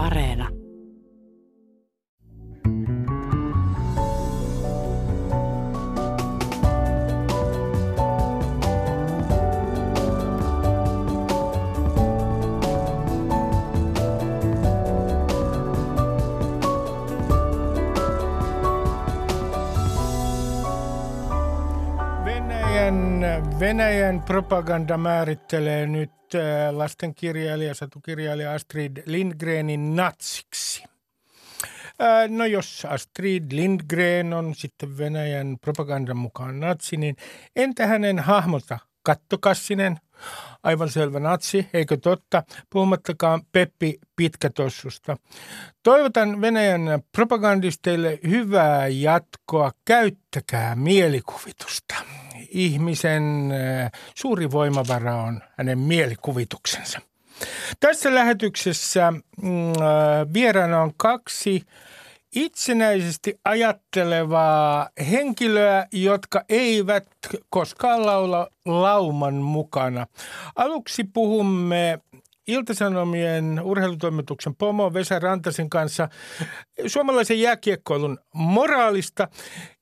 Areena. Venäjän, propaganda määrittelee nyt äh, lastenkirjailija, satukirjailija Astrid Lindgrenin natsiksi. Äh, No jos Astrid Lindgren on sitten Venäjän propagandan mukaan natsi, niin entä hänen hahmota Kattokassinen, aivan selvä natsi, eikö totta, puhumattakaan Peppi Pitkätossusta. Toivotan Venäjän propagandisteille hyvää jatkoa, käyttäkää mielikuvitusta. Ihmisen suuri voimavara on hänen mielikuvituksensa. Tässä lähetyksessä mm, vieraana on kaksi itsenäisesti ajattelevaa henkilöä, jotka eivät koskaan laula lauman mukana. Aluksi puhumme Iltasanomien urheilutoimituksen pomo Vesa Rantasen kanssa suomalaisen jääkiekkoilun moraalista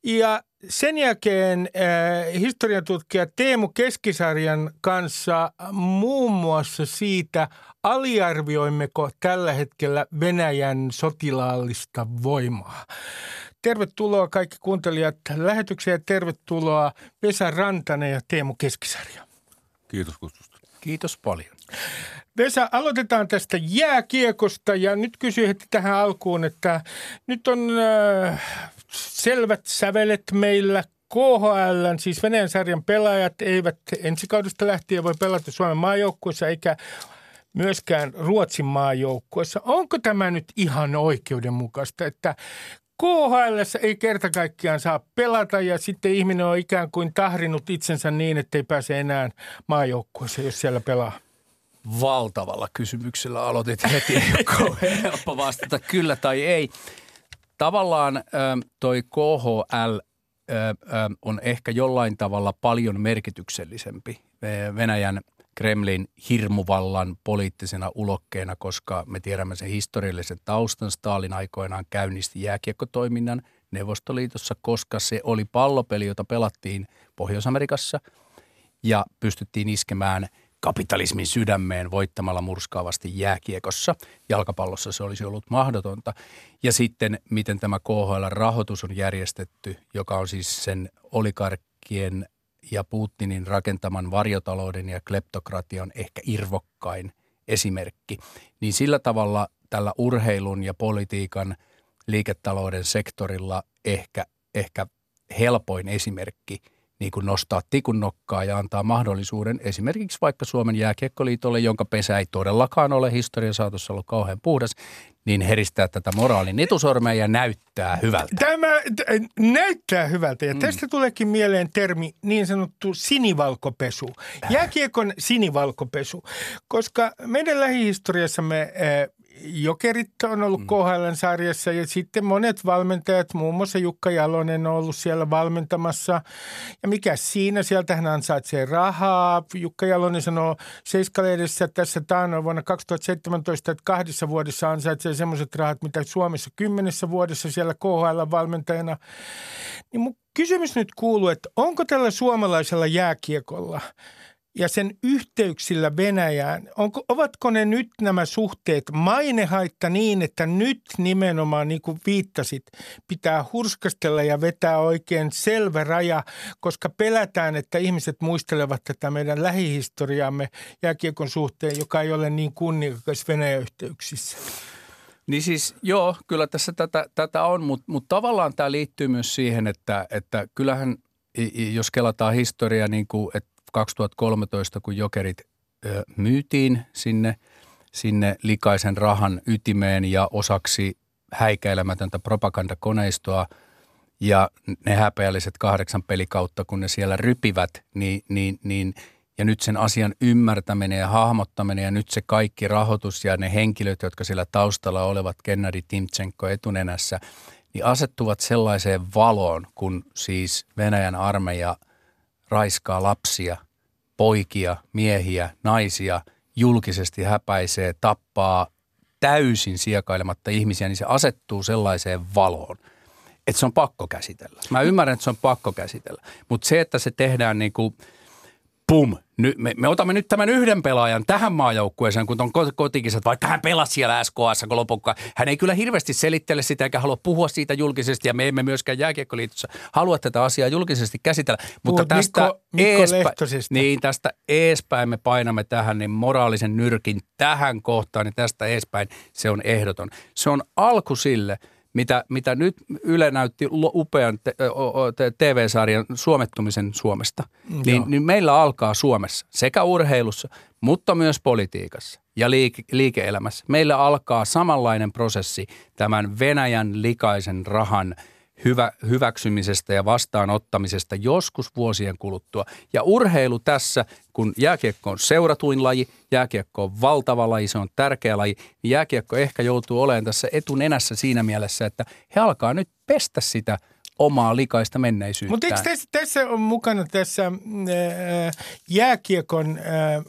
ja sen jälkeen äh, historiantutkija Teemu Keskisarjan kanssa muun muassa siitä, aliarvioimmeko tällä hetkellä Venäjän sotilaallista voimaa. Tervetuloa kaikki kuuntelijat lähetykseen ja tervetuloa Vesa Rantanen ja Teemu Keskisarja. Kiitos kutsusta. Kiitos paljon. Vesa, aloitetaan tästä jääkiekosta ja nyt kysyn heti tähän alkuun, että nyt on äh, selvät sävelet meillä KHL, siis Venäjän sarjan pelaajat eivät ensikaudesta lähtien voi pelata Suomen maajoukkueessa eikä myöskään Ruotsin maajoukkueessa. Onko tämä nyt ihan oikeudenmukaista, että KHL ei kerta kaikkiaan saa pelata ja sitten ihminen on ikään kuin tahrinut itsensä niin, että ei pääse enää maajoukkueeseen, jos siellä pelaa? Valtavalla kysymyksellä aloitit heti, helppo vastata kyllä tai ei. Tavallaan toi KHL on ehkä jollain tavalla paljon merkityksellisempi Venäjän Kremlin hirmuvallan poliittisena ulokkeena, koska me tiedämme sen historiallisen taustan. Stalin aikoinaan käynnisti jääkiekkotoiminnan Neuvostoliitossa, koska se oli pallopeli, jota pelattiin Pohjois-Amerikassa ja pystyttiin iskemään kapitalismin sydämeen voittamalla murskaavasti jääkiekossa. Jalkapallossa se olisi ollut mahdotonta. Ja sitten, miten tämä KHL-rahoitus on järjestetty, joka on siis sen oligarkkien ja Putinin rakentaman varjotalouden ja kleptokratian ehkä irvokkain esimerkki, niin sillä tavalla tällä urheilun ja politiikan liiketalouden sektorilla ehkä, ehkä helpoin esimerkki niin kuin nostaa tikun nokkaa ja antaa mahdollisuuden esimerkiksi vaikka Suomen jääkiekkoliitolle, jonka pesä ei todellakaan ole historian saatossa ollut kauhean puhdas, niin heristää tätä moraalin etusormea ja näyttää hyvältä. Tämä t- näyttää hyvältä ja tästä tuleekin mieleen termi niin sanottu sinivalkopesu. Jääkiekon sinivalkopesu, koska meidän lähihistoriassamme äh, Jokerit on ollut mm. KHLn sarjassa ja sitten monet valmentajat, muun muassa Jukka Jalonen on ollut siellä valmentamassa. Ja mikä siinä, sieltä hän ansaitsee rahaa. Jukka Jalonen sanoo Seiskaleidessä tässä taannoin vuonna 2017, että kahdessa vuodessa ansaitsee semmoiset rahat, mitä Suomessa kymmenessä vuodessa siellä KHL-valmentajana. Niin mun kysymys nyt kuuluu, että onko tällä suomalaisella jääkiekolla – ja sen yhteyksillä Venäjään, onko, ovatko ne nyt nämä suhteet mainehaitta niin, että nyt nimenomaan niin kuin viittasit, pitää hurskastella ja vetää oikein selvä raja, koska pelätään, että ihmiset muistelevat tätä meidän lähihistoriaamme jääkiekon suhteen, joka ei ole niin kunniakas Venäjän yhteyksissä. Niin siis joo, kyllä tässä tätä, tätä on, mutta mut tavallaan tämä liittyy myös siihen, että, että kyllähän jos kelataan historiaa, niin kuin, että 2013, kun jokerit ö, myytiin sinne, sinne likaisen rahan ytimeen ja osaksi häikäilemätöntä propagandakoneistoa. Ja ne häpeälliset kahdeksan pelikautta, kun ne siellä rypivät, niin, niin, niin ja nyt sen asian ymmärtäminen ja hahmottaminen ja nyt se kaikki rahoitus ja ne henkilöt, jotka siellä taustalla olevat, Kennedy Timchenko etunenässä, niin asettuvat sellaiseen valoon, kun siis Venäjän armeija – raiskaa lapsia, poikia, miehiä, naisia, julkisesti häpäisee, tappaa täysin siekailematta ihmisiä, niin se asettuu sellaiseen valoon, että se on pakko käsitellä. Mä ymmärrän, että se on pakko käsitellä, mutta se, että se tehdään niin kuin – pum, nyt, me, me, otamme nyt tämän yhden pelaajan tähän maajoukkueeseen, kun on kotikisat, vaikka hän pelasi siellä SKS, kun lopukka. Hän ei kyllä hirveästi selittele sitä eikä halua puhua siitä julkisesti ja me emme myöskään Jääkiekkoliitossa halua tätä asiaa julkisesti käsitellä. Mutta Puhut tästä, Mikko, Mikko Lehtosesta. niin, tästä eespäin me painamme tähän niin moraalisen nyrkin tähän kohtaan, niin tästä eespäin se on ehdoton. Se on alku sille – mitä, mitä nyt Yle näytti upean TV-sarjan suomettumisen Suomesta, mm, niin, niin meillä alkaa Suomessa sekä urheilussa, mutta myös politiikassa ja liike- liike-elämässä. Meillä alkaa samanlainen prosessi tämän Venäjän likaisen rahan – hyvä, hyväksymisestä ja vastaanottamisesta joskus vuosien kuluttua. Ja urheilu tässä, kun jääkiekko on seuratuin laji, jääkiekko on valtava laji, se on tärkeä laji, niin jääkiekko ehkä joutuu olemaan tässä etunenässä siinä mielessä, että he alkaa nyt pestä sitä omaa likaista menneisyyttä. Mutta eikö tässä, tässä on mukana tässä ää, jääkiekon ää,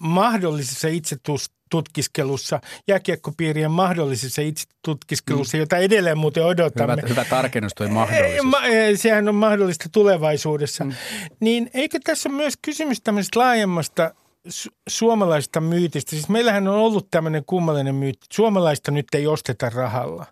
mahdollisessa itsetus, tutkiskelussa, jääkiekkopiirien mahdollisessa itsetutkiskelussa, mm. jota edelleen muuten odotamme. Hyvä, hyvä tarkennus tuo mahdollisuus. Sehän on mahdollista tulevaisuudessa. Mm. Niin eikö tässä ole myös kysymys tämmöisestä laajemmasta su- suomalaista myytistä. Siis meillähän on ollut tämmöinen kummallinen myytti, suomalaista nyt ei osteta rahalla.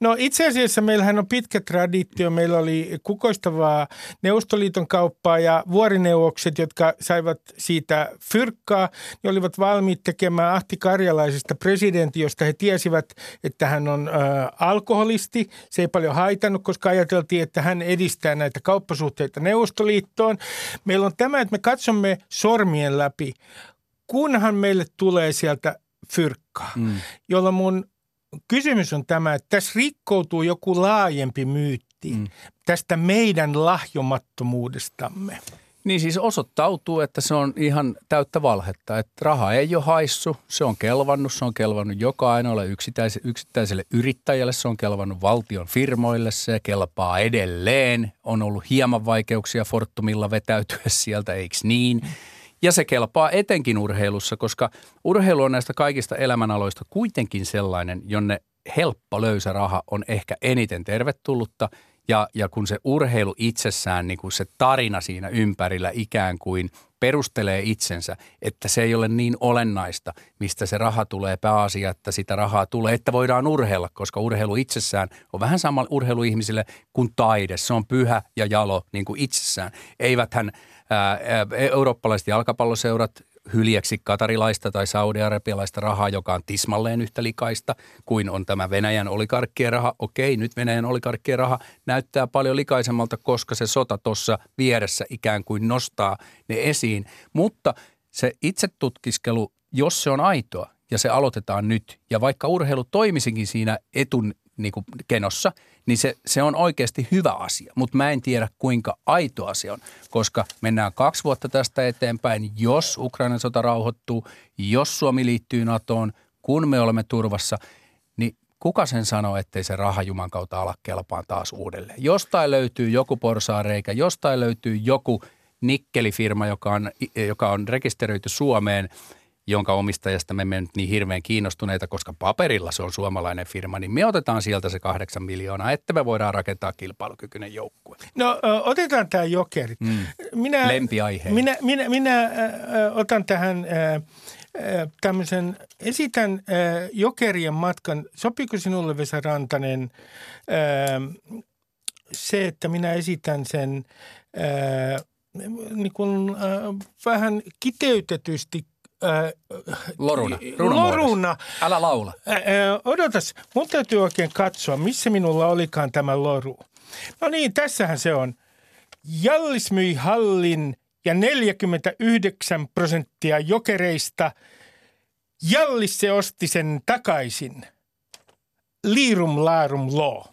No itse asiassa meillähän on pitkä traditio. Meillä oli kukoistavaa Neuvostoliiton kauppaa ja vuorineuvokset, jotka saivat siitä fyrkkaa, niin olivat valmiit tekemään Ahti Karjalaisesta presidentti, josta he tiesivät, että hän on ö, alkoholisti. Se ei paljon haitannut, koska ajateltiin, että hän edistää näitä kauppasuhteita Neuvostoliittoon. Meillä on tämä, että me katsomme sormien läpi kunhan meille tulee sieltä fyrkkaa, mm. jolla mun kysymys on tämä, että tässä rikkoutuu joku laajempi myytti mm. tästä meidän lahjomattomuudestamme. Niin siis osoittautuu, että se on ihan täyttä valhetta, että raha ei ole haissu, se on kelvannut, se on kelvannut joka ainoalle yksittäiselle, yksittäiselle yrittäjälle, se on kelvannut valtion firmoille, se kelpaa edelleen. On ollut hieman vaikeuksia Fortumilla vetäytyä sieltä, eikö niin? Ja se kelpaa etenkin urheilussa, koska urheilu on näistä kaikista elämänaloista kuitenkin sellainen, jonne helppo löysä raha on ehkä eniten tervetullutta. Ja, ja kun se urheilu itsessään, niin kuin se tarina siinä ympärillä ikään kuin perustelee itsensä, että se ei ole niin olennaista, mistä se raha tulee pääasia, että sitä rahaa tulee, että voidaan urheilla, koska urheilu itsessään on vähän sama urheiluihmisille kuin taide. Se on pyhä ja jalo niin kuin itsessään. Eiväthän – eurooppalaiset jalkapalloseurat hyljeksi katarilaista tai saudi-arabialaista rahaa, joka on tismalleen yhtä likaista kuin on tämä Venäjän olikarkkien raha. Okei, nyt Venäjän olikarkkien raha näyttää paljon likaisemmalta, koska se sota tuossa vieressä ikään kuin nostaa ne esiin. Mutta se itsetutkiskelu, jos se on aitoa ja se aloitetaan nyt, ja vaikka urheilu toimisikin siinä etun niin kuin kenossa, niin se, se on oikeasti hyvä asia. Mutta mä en tiedä, kuinka aito asia on, koska mennään kaksi vuotta tästä eteenpäin, jos Ukrainan sota rauhoittuu, jos Suomi liittyy NATOon, kun me olemme turvassa, niin kuka sen sanoo, ettei se raha Juman kautta ala kelpaan taas uudelleen? Jostain löytyy joku porsaareikä, jostain löytyy joku nikkelifirma, joka on, joka on rekisteröity Suomeen – jonka omistajasta me emme nyt niin hirveän kiinnostuneita, koska paperilla se on suomalainen firma, niin me otetaan sieltä se kahdeksan miljoonaa, että me voidaan rakentaa kilpailukykyinen joukkue. No otetaan tämä jokerit. Mm. Minä, Lempiaihe. Minä, minä, minä äh, otan tähän äh, tämmöisen, esitän äh, jokerien matkan. Sopiiko sinulle Vesa Rantanen äh, se, että minä esitän sen äh, niin kuin, äh, vähän kiteytetysti Loruna. Loruna. Älä laula. Ää, odotas, mun täytyy oikein katsoa, missä minulla olikaan tämä loru. No niin, tässähän se on. Jallis myi hallin ja 49 prosenttia jokereista. Jallis se osti sen takaisin. Liirum laarum lo.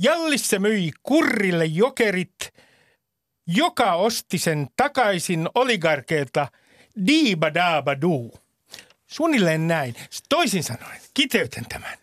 Jallis se myi kurrille jokerit – joka osti sen takaisin oligarkeilta diiba daaba duu. Suunnilleen näin. Toisin sanoen, kiteytän tämän.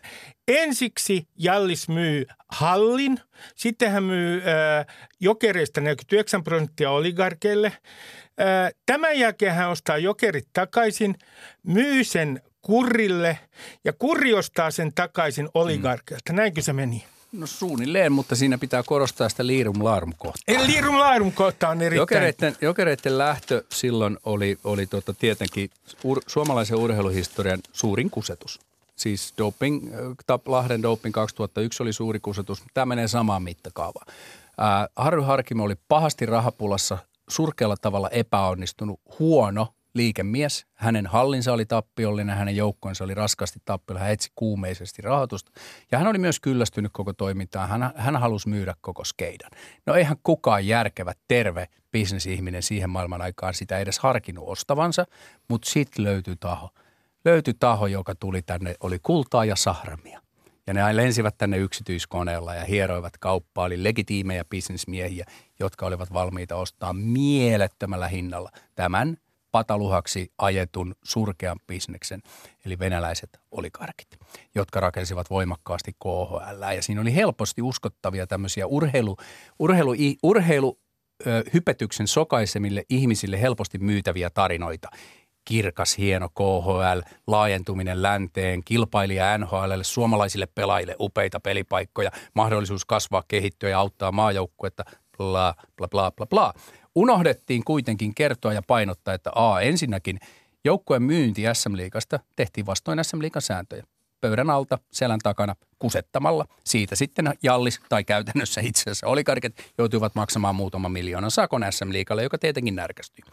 ensiksi Jallis myy hallin, sitten hän myy äh, jokereista 49 prosenttia oligarkeille. Äh, tämän jälkeen hän ostaa jokerit takaisin, myy sen kurrille ja kurri ostaa sen takaisin oligarkeilta. Näinkö se meni? No suunnilleen, mutta siinä pitää korostaa sitä liirum laarum kohtaa. Eli liirum laarum kohta on erittäin... Jokereiden, jokereiden lähtö silloin oli, oli tota tietenkin ur, suomalaisen urheiluhistorian suurin kusetus. Siis doping, äh, Lahden doping 2001 oli suuri kusetus. Tämä menee samaan mittakaavaan. Äh, Harry Harkimo oli pahasti rahapulassa, surkealla tavalla epäonnistunut, huono liikemies. Hänen hallinsa oli tappiollinen, hänen joukkonsa oli raskasti tappiollinen, hän etsi kuumeisesti rahoitusta. Ja hän oli myös kyllästynyt koko toimintaan, hän, hän halusi myydä koko skeidan. No eihän kukaan järkevä, terve bisnesihminen siihen maailman aikaan sitä edes harkinnut ostavansa, mutta sitten löytyi taho. Löytyi taho, joka tuli tänne, oli kultaa ja sahramia. Ja ne lensivät tänne yksityiskoneella ja hieroivat kauppaa, oli legitiimejä bisnesmiehiä, jotka olivat valmiita ostaa mielettömällä hinnalla tämän pataluhaksi ajetun surkean bisneksen, eli venäläiset olikarkit, jotka rakensivat voimakkaasti KHL. Ja siinä oli helposti uskottavia tämmöisiä urheilu, urheilu, urheilu hypetyksen sokaisemille ihmisille helposti myytäviä tarinoita. Kirkas, hieno KHL, laajentuminen länteen, kilpailija NHL, suomalaisille pelaajille upeita pelipaikkoja, mahdollisuus kasvaa, kehittyä ja auttaa maajoukkuetta, bla bla bla bla bla. Unohdettiin kuitenkin kertoa ja painottaa, että A, ensinnäkin joukkueen myynti SM-liigasta tehtiin vastoin SM-liigan sääntöjä. Pöydän alta, selän takana, kusettamalla. Siitä sitten Jallis, tai käytännössä itse asiassa olikarket, joutuivat maksamaan muutaman miljoonan sakon SM-liikalle, joka tietenkin närkästyi.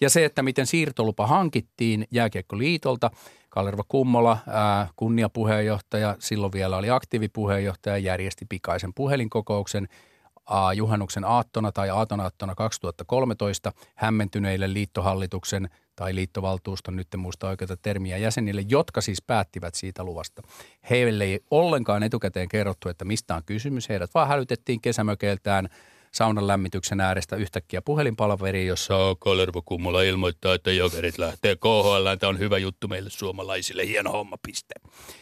Ja se, että miten siirtolupa hankittiin Jääkiekkoliitolta, Kalerva Kummola, ää, kunniapuheenjohtaja, silloin vielä oli aktiivipuheenjohtaja, järjesti pikaisen puhelinkokouksen – juhannuksen aattona tai aatonaattona 2013 hämmentyneille liittohallituksen tai liittovaltuuston, nyt en muista oikeita termiä, jäsenille, jotka siis päättivät siitä luvasta. Heille ei ollenkaan etukäteen kerrottu, että mistä on kysymys. Heidät vaan hälytettiin kesämökeiltään – saunan lämmityksen äärestä yhtäkkiä puhelinpalaveri, jossa Kalervo Kummola ilmoittaa, että jokerit lähtee KHL. Tämä on hyvä juttu meille suomalaisille, hieno homma, piste.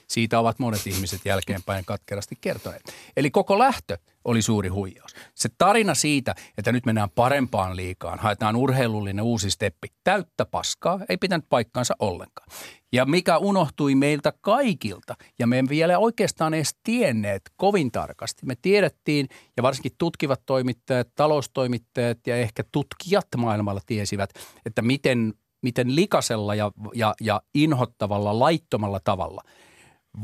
Siitä ovat monet ihmiset jälkeenpäin katkerasti kertoneet. Eli koko lähtö oli suuri huijaus. Se tarina siitä, että nyt mennään parempaan liikaan, haetaan urheilullinen uusi steppi, täyttä paskaa, ei pitänyt paikkaansa ollenkaan. Ja mikä unohtui meiltä kaikilta, ja me emme vielä oikeastaan edes tienneet kovin tarkasti. Me tiedettiin, ja varsinkin tutkivat toimittajat, taloustoimittajat ja ehkä tutkijat maailmalla tiesivät, että miten, miten likasella ja, ja, ja inhottavalla, laittomalla tavalla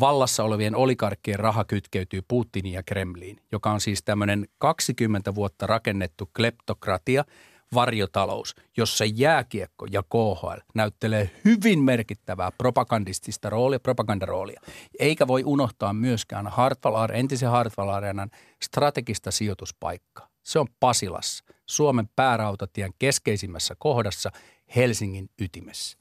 vallassa olevien olikarkkien raha kytkeytyy Putiniin ja Kremliin, joka on siis tämmöinen 20 vuotta rakennettu kleptokratia – varjotalous, jossa jääkiekko ja KHL näyttelee hyvin merkittävää propagandistista roolia, propagandaroolia. Eikä voi unohtaa myöskään Hartwall, entisen Hartwall Areenan strategista sijoituspaikkaa. Se on Pasilassa, Suomen päärautatien keskeisimmässä kohdassa Helsingin ytimessä.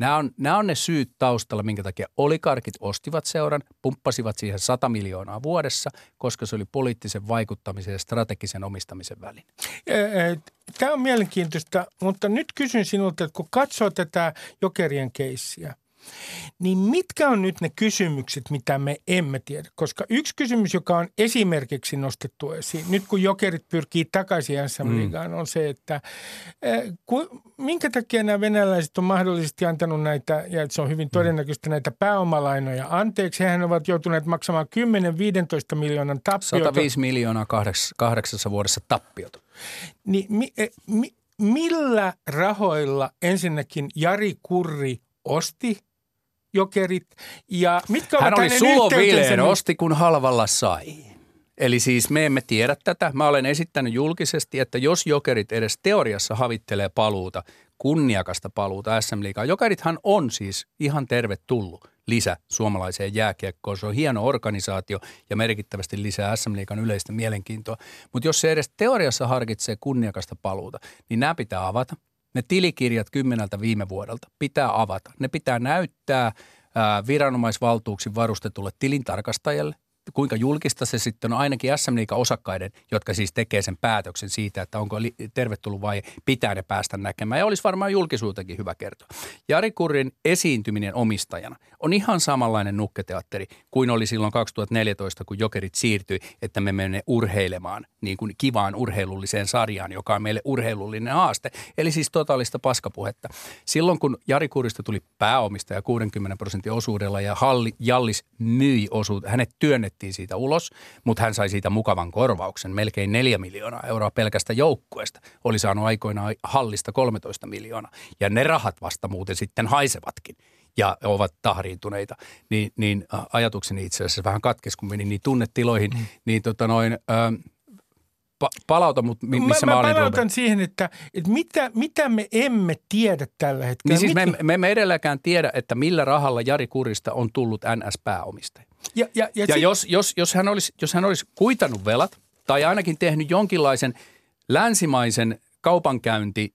Nämä on, nämä on ne syyt taustalla, minkä takia olikarkit ostivat seuran, pumppasivat siihen 100 miljoonaa vuodessa, koska se oli poliittisen vaikuttamisen ja strategisen omistamisen väline. Tämä on mielenkiintoista, mutta nyt kysyn sinulta, että kun katsoo tätä jokerien keissiä, niin mitkä on nyt ne kysymykset, mitä me emme tiedä? Koska yksi kysymys, joka on esimerkiksi nostettu esiin, nyt kun jokerit pyrkii takaisin SM mm. on se, että eh, ku, minkä takia nämä venäläiset on mahdollisesti antanut näitä, ja se on hyvin mm. todennäköistä, näitä pääomalainoja anteeksi. Hehän ovat joutuneet maksamaan 10-15 miljoonan tappiota. 105 miljoonaa kahdeks, kahdeksassa vuodessa tappiota. Niin mi, eh, mi, millä rahoilla ensinnäkin Jari Kurri osti – jokerit. Ja mitkä Hän oli sulovileen, osti kun halvalla sai. Eli siis me emme tiedä tätä. Mä olen esittänyt julkisesti, että jos jokerit edes teoriassa havittelee paluuta, kunniakasta paluuta SM Liigaan. Jokerithan on siis ihan tervetullut lisä suomalaiseen jääkiekkoon. Se on hieno organisaatio ja merkittävästi lisää SM Liigan yleistä mielenkiintoa. Mutta jos se edes teoriassa harkitsee kunniakasta paluuta, niin nämä pitää avata – ne tilikirjat kymmeneltä viime vuodelta pitää avata. Ne pitää näyttää ää, viranomaisvaltuuksin varustetulle tilintarkastajalle. Kuinka julkista se sitten on ainakin SM osakkaiden, jotka siis tekee sen päätöksen siitä, että onko tervetullut vai pitää ne päästä näkemään. Ja olisi varmaan julkisuutenkin hyvä kertoa. Jari Kurrin esiintyminen omistajana on ihan samanlainen nukketeatteri kuin oli silloin 2014, kun Jokerit siirtyi, että me menemme urheilemaan niin kuin kivaan urheilulliseen sarjaan, joka on meille urheilullinen haaste. Eli siis totaalista paskapuhetta. Silloin kun Jari Kurista tuli pääomistaja 60 prosentin osuudella ja Halli, Jallis myi osuut, hänet työnnettiin siitä ulos, mutta hän sai siitä mukavan korvauksen, melkein 4 miljoonaa euroa pelkästä joukkueesta. Oli saanut aikoinaan Hallista 13 miljoonaa ja ne rahat vasta muuten sitten haisevatkin ja ovat tahriintuneita, niin, niin ajatukseni itse asiassa vähän katkesi, kun menin niin tunnetiloihin, mm. niin tota noin, ähm, pa- palauta mut, missä mä, mä, mä olin. palautan Robert. siihen, että, että mitä, mitä me emme tiedä tällä hetkellä. Niin siis me, me emme edelläkään tiedä, että millä rahalla Jari Kurista on tullut NS-pääomistaja. Ja, ja, ja, ja sit... jos, jos, jos, hän olisi, jos hän olisi kuitannut velat tai ainakin tehnyt jonkinlaisen länsimaisen kaupankäynti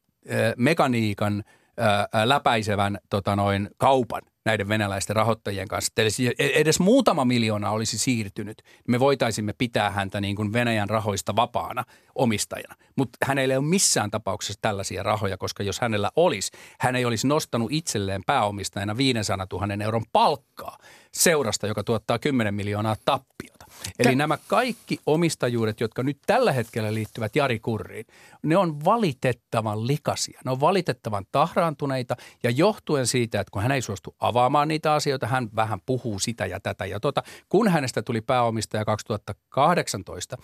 mekaniikan läpäisevän tota noin, kaupan – näiden venäläisten rahoittajien kanssa. Eli edes muutama miljoona olisi siirtynyt, niin me voitaisimme pitää häntä niin kuin Venäjän rahoista vapaana omistajana. Mutta hänellä ei ole missään tapauksessa tällaisia rahoja, koska jos hänellä olisi, hän ei olisi nostanut itselleen pääomistajana 500 000 euron palkkaa seurasta, joka tuottaa 10 miljoonaa tappiota. Eli Tä- nämä kaikki omistajuudet, jotka nyt tällä hetkellä liittyvät Jari Kurriin, ne on valitettavan likaisia. Ne on valitettavan tahraantuneita ja johtuen siitä, että kun hän ei suostu avaamaan niitä asioita, hän vähän puhuu sitä ja tätä ja tota. Kun hänestä tuli pääomistaja 2018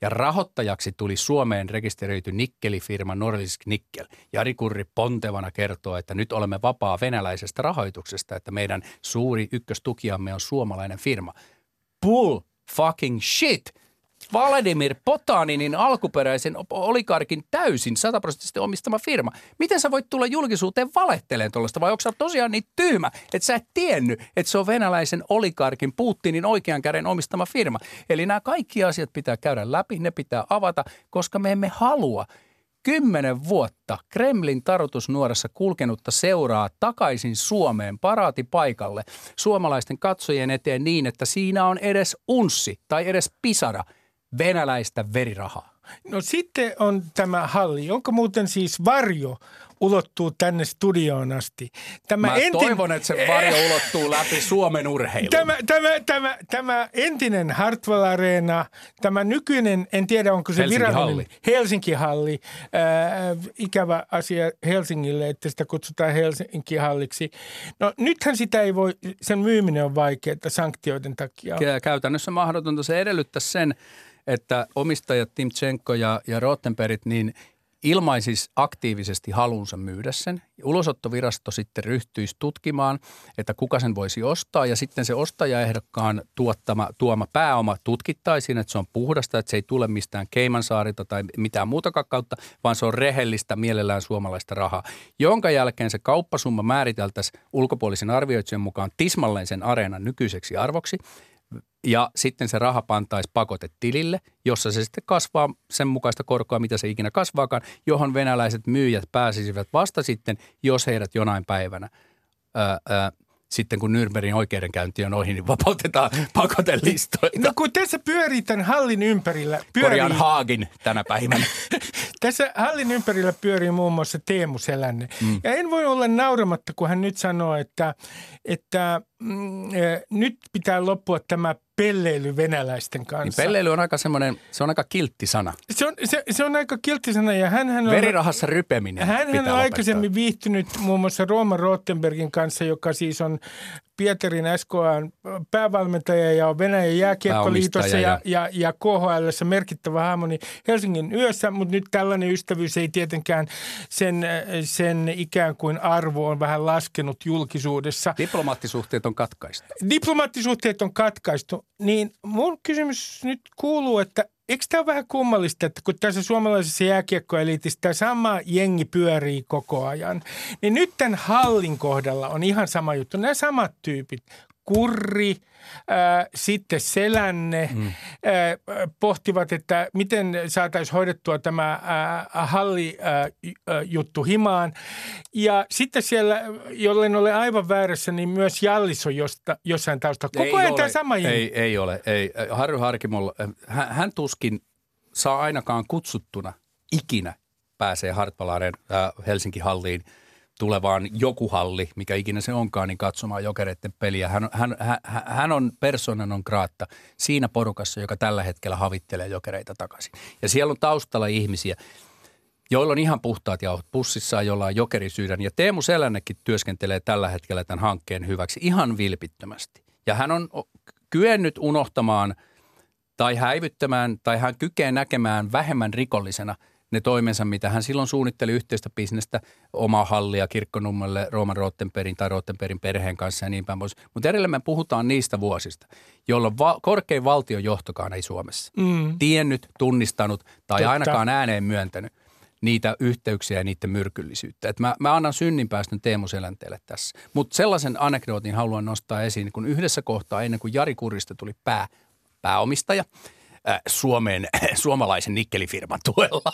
ja rahoittajaksi tuli Suomeen rekisteröity nikkelifirma Nordisk Nickel. Jari Kurri pontevana kertoo, että nyt olemme vapaa venäläisestä rahoituksesta, että meidän suuri ykköstukijamme on suomalainen firma. Bull fucking shit – Vladimir Potaninin alkuperäisen olikarkin täysin sataprosenttisesti omistama firma. Miten sä voit tulla julkisuuteen valehteleen tuollaista vai onko sä tosiaan niin tyhmä, että sä et tiennyt, että se on venäläisen olikarkin Putinin oikean käden omistama firma. Eli nämä kaikki asiat pitää käydä läpi, ne pitää avata, koska me emme halua kymmenen vuotta Kremlin tarutusnuorassa kulkenutta seuraa takaisin Suomeen paraatipaikalle suomalaisten katsojien eteen niin, että siinä on edes unssi tai edes pisara – venäläistä verirahaa? No sitten on tämä halli, jonka muuten siis varjo ulottuu tänne studioon asti. Tämä Mä entin... toivon, että se varjo ulottuu läpi Suomen urheiluun. Tämä, tämä, tämä, tämä entinen Hartwell Arena, tämä nykyinen, en tiedä onko se Helsinki virallinen halli. Helsinki-halli. Äh, ikävä asia Helsingille, että sitä kutsutaan Helsinki-halliksi. No nythän sitä ei voi, sen myyminen on vaikeaa sanktioiden takia. Käytännössä mahdotonta. Se edellyttää sen, että omistajat Timchenko ja, ja Rottenbergit niin ilmaisis aktiivisesti halunsa myydä sen. Ulosottovirasto sitten ryhtyisi tutkimaan, että kuka sen voisi ostaa ja sitten se ostajaehdokkaan tuottama, tuoma pääoma tutkittaisiin, että se on puhdasta, että se ei tule mistään Keimansaarilta tai mitään muuta kautta, vaan se on rehellistä mielellään suomalaista rahaa, jonka jälkeen se kauppasumma määriteltäisiin ulkopuolisen arvioitsijan mukaan tismalleen sen areenan nykyiseksi arvoksi – ja sitten se raha pantaisi pakotetilille, jossa se sitten kasvaa sen mukaista korkoa, mitä se ikinä kasvaakaan, johon venäläiset myyjät pääsisivät vasta sitten, jos heidät jonain päivänä ää, ää, sitten kun Nürnbergin oikeudenkäynti on ohi, niin vapautetaan pakotelistoilta. No kun tässä pyörii tämän hallin ympärillä. Pyörii... Korjaan Haagin tänä päivänä. tässä hallin ympärillä pyörii muun muassa Teemu Selänne. Mm. Ja en voi olla nauramatta, kun hän nyt sanoo, että, että mm, eh, nyt pitää loppua tämä pelleily venäläisten kanssa. Niin pelleily on aika semmoinen, se on aika kiltti sana. Se on, se, se on aika kiltti sana ja hän, hän on... Verirahassa rypeminen Hän, hän on aikaisemmin viihtynyt muun muassa Rooma Rottenbergin kanssa, joka siis on Pietarin SKAn päävalmentaja ja on Venäjän jääkiekkoliitossa ja, ja, ja KHL merkittävä hahmo niin Helsingin yössä, mutta nyt tällainen ystävyys ei tietenkään sen, sen ikään kuin arvo on vähän laskenut julkisuudessa. Diplomaattisuhteet on katkaistu. Diplomaattisuhteet on katkaistu. Niin mun kysymys nyt kuuluu, että eikö tämä ole vähän kummallista, että kun tässä suomalaisessa jääkiekkoeliitissä tämä sama jengi pyörii koko ajan, niin nyt tämän hallin kohdalla on ihan sama juttu. Nämä samat tyypit, Kurri, sitten Selänne mm. pohtivat, että miten saataisiin hoidettua tämä hallijuttu himaan. Ja sitten siellä, jollen ole aivan väärässä, niin myös Jallis on josta, jossain taustalla. Koko ajan tämä sama. Ei, ei ole. Ei. Harry Harkimolla, hän, hän tuskin saa ainakaan kutsuttuna ikinä pääsee Hartwallaren äh, Helsinki-halliin – tulevaan joku halli, mikä ikinä se onkaan, niin katsomaan jokereiden peliä. Hän, hän, hän, on persoonan on kraatta siinä porukassa, joka tällä hetkellä havittelee jokereita takaisin. Ja siellä on taustalla ihmisiä, joilla on ihan puhtaat jauhot pussissaan, jolla on jokerisyydän. Ja Teemu Selännekin työskentelee tällä hetkellä tämän hankkeen hyväksi ihan vilpittömästi. Ja hän on kyennyt unohtamaan tai häivyttämään tai hän kykenee näkemään vähemmän rikollisena – ne toimensa, mitä hän silloin suunnitteli yhteistä bisnestä, omaa hallia kirkkonummelle Rooman Rottenperin tai Rottenperin perheen kanssa ja niin päin pois. Mutta edelleen me puhutaan niistä vuosista, jolloin va- korkein valtiojohtokaan ei Suomessa mm. tiennyt, tunnistanut tai Totta. ainakaan ääneen myöntänyt niitä yhteyksiä ja niiden myrkyllisyyttä. Et mä, mä annan synninpäästön Teemu Selänteelle tässä. Mutta sellaisen anekdootin haluan nostaa esiin, kun yhdessä kohtaa ennen kuin Jari Kurista tuli pää, pääomistaja – Äh, Suomen, suomalaisen nikkelifirman tuella.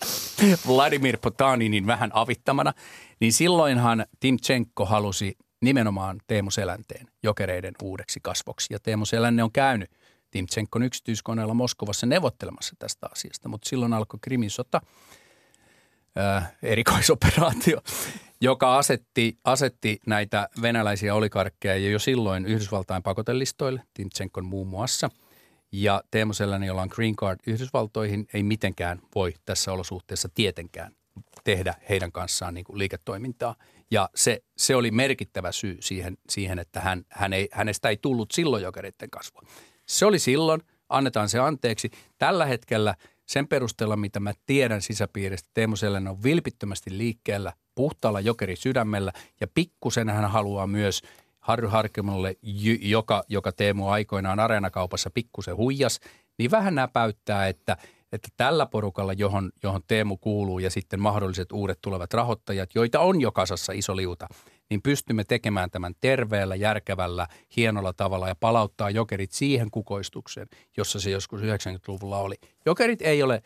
Vladimir Potaninin vähän avittamana, niin silloinhan Tim Tchenko halusi nimenomaan Teemu Selänteen jokereiden uudeksi kasvoksi. Ja Teemu Selänne on käynyt Tim Tchenkon yksityiskoneella Moskovassa neuvottelemassa tästä asiasta, mutta silloin alkoi Krimin sota, ää, äh, erikoisoperaatio, joka asetti, asetti näitä venäläisiä olikarkkeja jo silloin Yhdysvaltain pakotelistoille, Timtsenkon muun muassa – ja Teemu Sellainen, jolla on green card Yhdysvaltoihin, ei mitenkään voi tässä olosuhteessa tietenkään tehdä heidän kanssaan niin kuin liiketoimintaa. Ja se, se oli merkittävä syy siihen, siihen että hän, hän ei, hänestä ei tullut silloin jokereiden kasvua. Se oli silloin, annetaan se anteeksi. Tällä hetkellä sen perusteella, mitä mä tiedän sisäpiiristä, Teemu Sellainen on vilpittömästi liikkeellä puhtaalla jokeri sydämellä ja pikkusen hän haluaa myös – Harry Harkimolle, joka, joka Teemu aikoinaan areenakaupassa pikkusen huijas, niin vähän näpäyttää, että, että tällä porukalla, johon, johon Teemu kuuluu ja sitten mahdolliset uudet tulevat rahoittajat, joita on jo kasassa iso liuta, niin pystymme tekemään tämän terveellä, järkevällä, hienolla tavalla ja palauttaa jokerit siihen kukoistukseen, jossa se joskus 90-luvulla oli. Jokerit ei ole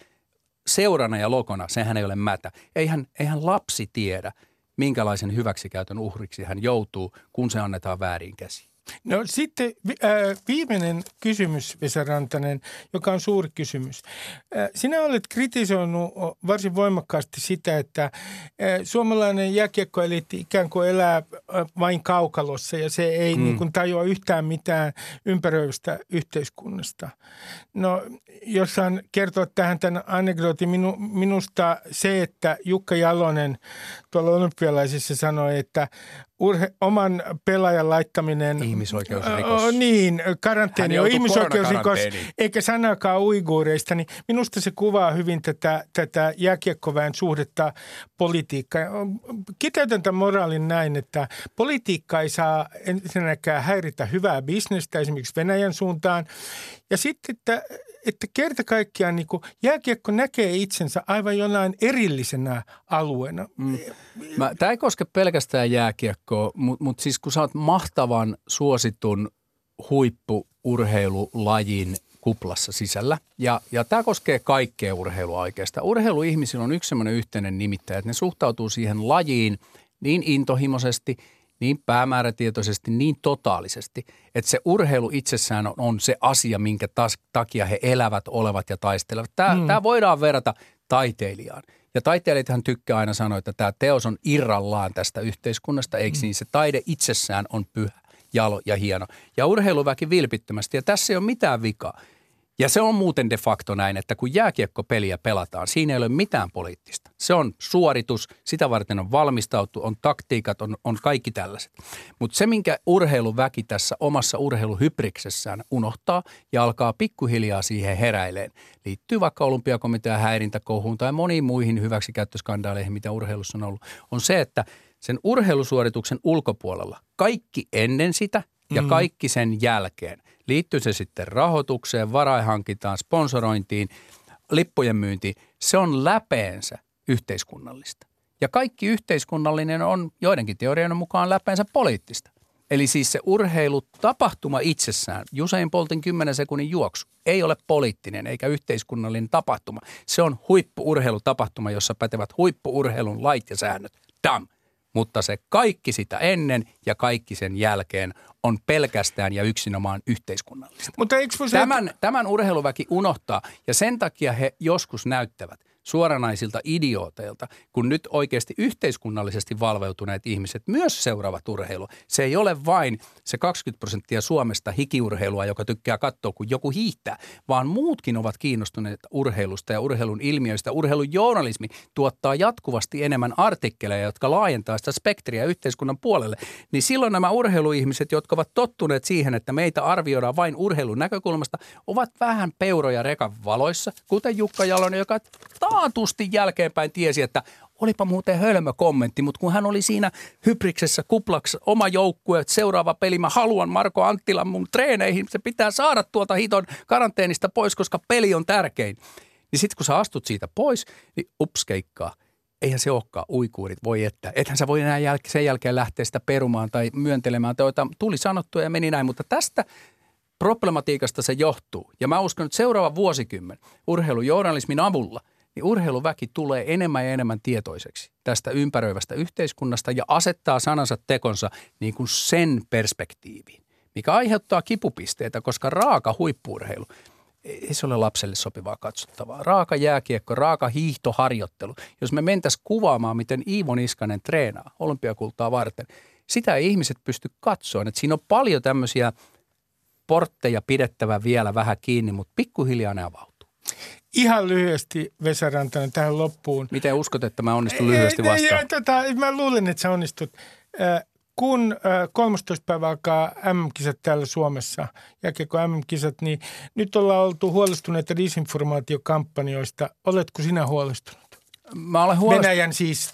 seurana ja lokona, sehän ei ole mätä. Eihän, eihän lapsi tiedä – minkälaisen hyväksikäytön uhriksi hän joutuu, kun se annetaan väärin käsiin. No sitten äh, viimeinen kysymys, Vesa Rantanen, joka on suuri kysymys. Äh, sinä olet kritisoinut varsin voimakkaasti sitä, että äh, suomalainen jääkiekkoeliitti ikään kuin elää äh, vain kaukalossa ja se ei mm. niin kuin tajua yhtään mitään ympäröivästä yhteiskunnasta. No, jos saan kertoa tähän tämän anekdootin, minu, minusta se, että Jukka Jalonen tuolla olympialaisissa sanoi, että urhe, oman pelaajan laittaminen. Ihmisoikeusrikos. Oh, niin, karanteeni on ihmisoikeusrikos, eikä sanakaan uiguureista. Niin minusta se kuvaa hyvin tätä, tätä jääkiekkoväen suhdetta politiikkaan. Kiteytän tämän moraalin näin, että politiikka ei saa ensinnäkään häiritä hyvää bisnestä esimerkiksi Venäjän suuntaan. Ja sitten, että että kerta kaikkiaan niin kuin jääkiekko näkee itsensä aivan jonain erillisenä alueena. Mm. Tämä ei koske pelkästään jääkiekkoa, mutta mut siis kun sä oot mahtavan suositun huippuurheilulajin kuplassa sisällä. Ja, ja tämä koskee kaikkea urheilua oikeastaan. Urheiluihmisillä on yksi sellainen yhteinen nimittäjä, että ne suhtautuu siihen lajiin niin intohimoisesti – niin päämäärätietoisesti, niin totaalisesti, että se urheilu itsessään on, on se asia, minkä tas, takia he elävät, olevat ja taistelevat. Tämä, mm. tämä voidaan verrata taiteilijaan. Ja taiteilijathan tykkää aina sanoa, että tämä teos on irrallaan tästä yhteiskunnasta, eikö mm. niin? Se taide itsessään on pyhä, jalo ja hieno. Ja urheiluväki vilpittömästi, ja tässä ei ole mitään vikaa. Ja se on muuten de facto näin, että kun jääkiekkopeliä pelataan, siinä ei ole mitään poliittista. Se on suoritus, sitä varten on valmistautu, on taktiikat, on, on kaikki tällaiset. Mutta se, minkä urheiluväki tässä omassa urheiluhypriksessään unohtaa ja alkaa pikkuhiljaa siihen heräileen, liittyy vaikka olympiakomitean häirintäkohuun tai moniin muihin hyväksikäyttöskandaaleihin, mitä urheilussa on ollut, on se, että sen urheilusuorituksen ulkopuolella kaikki ennen sitä ja mm. kaikki sen jälkeen – Liittyy se sitten rahoitukseen, varaihankintaan, sponsorointiin, lippujen myyntiin. Se on läpeensä yhteiskunnallista. Ja kaikki yhteiskunnallinen on joidenkin teorioiden mukaan läpeensä poliittista. Eli siis se urheilutapahtuma itsessään, Jusein Poltin 10 sekunnin juoksu, ei ole poliittinen eikä yhteiskunnallinen tapahtuma. Se on huippuurheilutapahtuma, jossa pätevät huippuurheilun lait ja säännöt. Dam! Mutta se kaikki sitä ennen ja kaikki sen jälkeen on pelkästään ja yksinomaan yhteiskunnallista. Mutta tämän, tämän urheiluväki unohtaa ja sen takia he joskus näyttävät suoranaisilta idiooteilta, kun nyt oikeasti yhteiskunnallisesti valveutuneet ihmiset myös seuraavat urheilua. Se ei ole vain se 20 prosenttia Suomesta hikiurheilua, joka tykkää katsoa, kun joku hiihtää, vaan muutkin ovat kiinnostuneet urheilusta ja urheilun ilmiöistä. Urheilun journalismi tuottaa jatkuvasti enemmän artikkeleja, jotka laajentaa sitä spektriä yhteiskunnan puolelle. Niin silloin nämä urheiluihmiset, jotka ovat tottuneet siihen, että meitä arvioidaan vain urheilun näkökulmasta, ovat vähän peuroja rekan valoissa, kuten Jukka Jalonen, joka taatusti jälkeenpäin tiesi, että olipa muuten hölmö kommentti, mutta kun hän oli siinä hybriksessä kuplaksi oma joukkue, että seuraava peli, mä haluan Marko Anttilan mun treeneihin, se pitää saada tuolta hiton karanteenista pois, koska peli on tärkein. Niin sitten kun sä astut siitä pois, niin ups keikkaa. Eihän se olekaan uikuurit, voi että. Ethän sä voi enää jäl- sen jälkeen lähteä sitä perumaan tai myöntelemään. Toita, tuli sanottua ja meni näin, mutta tästä problematiikasta se johtuu. Ja mä uskon, että seuraava vuosikymmen urheilujournalismin avulla – niin urheiluväki tulee enemmän ja enemmän tietoiseksi tästä ympäröivästä yhteiskunnasta ja asettaa sanansa tekonsa niin kuin sen perspektiiviin, mikä aiheuttaa kipupisteitä, koska raaka huippuurheilu ei se ole lapselle sopivaa katsottavaa. Raaka jääkiekko, raaka hiihtoharjoittelu. Jos me mentäisiin kuvaamaan, miten Iivo Niskanen treenaa olympiakultaa varten, sitä ei ihmiset pysty katsoa. Että siinä on paljon tämmöisiä portteja pidettävä vielä vähän kiinni, mutta pikkuhiljaa ne avautuu. Ihan lyhyesti Vesa Rantanen tähän loppuun. Miten uskot, että mä onnistun lyhyesti vastaan? Tota, mä luulen, että sä onnistut. Kun 13. päivä alkaa M-kisat täällä Suomessa, jääkiekko M-kisat, niin nyt ollaan oltu huolestuneita disinformaatiokampanjoista. Oletko sinä huolestunut? Mä olen huolest... Venäjän siis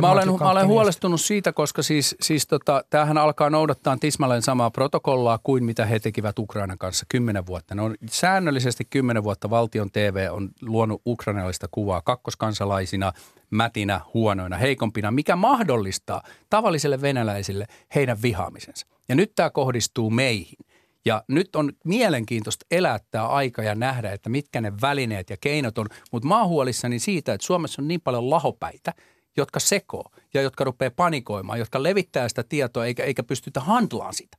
mä olen, mä olen huolestunut siitä, koska siis, siis tota, tämähän alkaa noudattaa tismalleen samaa protokollaa kuin mitä he tekivät Ukrainan kanssa kymmenen vuotta. Ne on säännöllisesti kymmenen vuotta valtion TV on luonut ukrainalaista kuvaa kakkoskansalaisina, mätinä, huonoina, heikompina, mikä mahdollistaa tavalliselle venäläisille heidän vihaamisensa. Ja nyt tämä kohdistuu meihin. Ja nyt on mielenkiintoista elää tämä aika ja nähdä, että mitkä ne välineet ja keinot on. Mutta mä oon huolissani siitä, että Suomessa on niin paljon lahopäitä, jotka sekoo ja jotka rupeaa panikoimaan, jotka levittää sitä tietoa eikä, eikä pystytä handlaan sitä.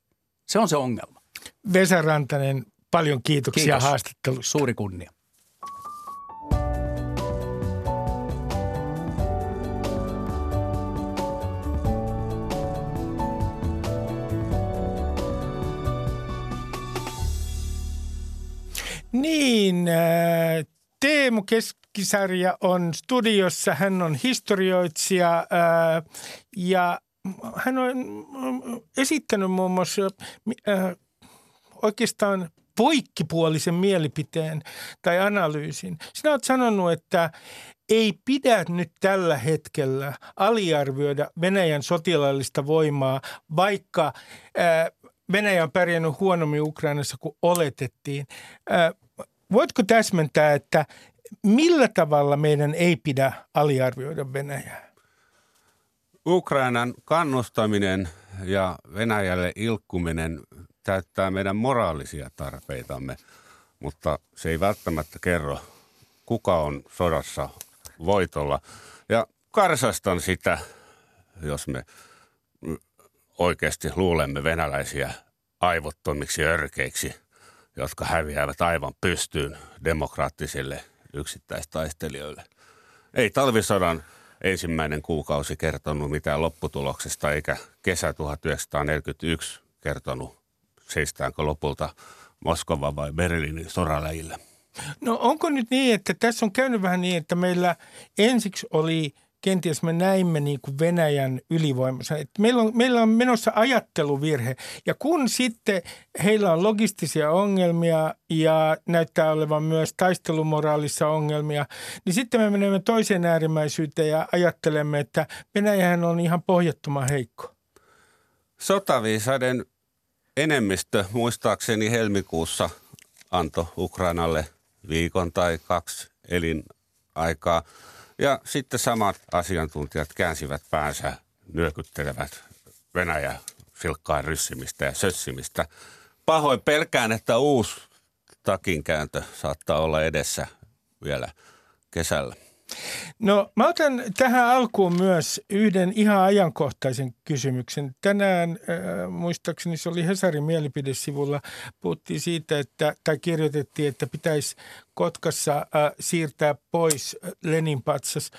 Se on se ongelma. Vesa Rantanen, paljon kiitoksia Kiitos. haastattelusta. Suuri kunnia. Niin, äh, Teemu Keskisarja on studiossa. Hän on historioitsija äh, ja hän on esittänyt muun muassa äh, oikeastaan poikkipuolisen mielipiteen tai analyysin. Sinä olet sanonut, että ei pidä nyt tällä hetkellä aliarvioida Venäjän sotilaallista voimaa, vaikka Venäjä on pärjännyt huonommin Ukrainassa kuin oletettiin voitko täsmentää, että millä tavalla meidän ei pidä aliarvioida Venäjää? Ukrainan kannustaminen ja Venäjälle ilkkuminen täyttää meidän moraalisia tarpeitamme, mutta se ei välttämättä kerro, kuka on sodassa voitolla. Ja karsastan sitä, jos me oikeasti luulemme venäläisiä aivottomiksi örkeiksi – jotka häviävät aivan pystyyn demokraattisille yksittäistaistelijoille. Ei talvisodan ensimmäinen kuukausi kertonut mitään lopputuloksesta, eikä kesä 1941 kertonut seistäänkö lopulta Moskova vai Berliinin soraläjillä. No onko nyt niin, että tässä on käynyt vähän niin, että meillä ensiksi oli – kenties me näimme niin kuin Venäjän ylivoimassa. Että meillä, on, meillä on menossa ajatteluvirhe. Ja kun sitten heillä on logistisia ongelmia ja näyttää olevan myös taistelumoraalissa ongelmia, niin sitten me menemme toiseen äärimmäisyyteen ja ajattelemme, että Venäjähän on ihan pohjattoman heikko. Sotaviisaiden enemmistö muistaakseni helmikuussa antoi Ukrainalle viikon tai kaksi elinaikaa – ja sitten samat asiantuntijat käänsivät päänsä, nyökyttelevät Venäjä silkkaa ryssimistä ja sössimistä. Pahoin pelkään, että uusi takinkääntö saattaa olla edessä vielä kesällä. No mä otan tähän alkuun myös yhden ihan ajankohtaisen kysymyksen. Tänään äh, muistaakseni se oli Hesarin mielipidesivulla, puhuttiin siitä, että, tai kirjoitettiin, että pitäisi Kotkassa äh, siirtää pois Lenin patsas.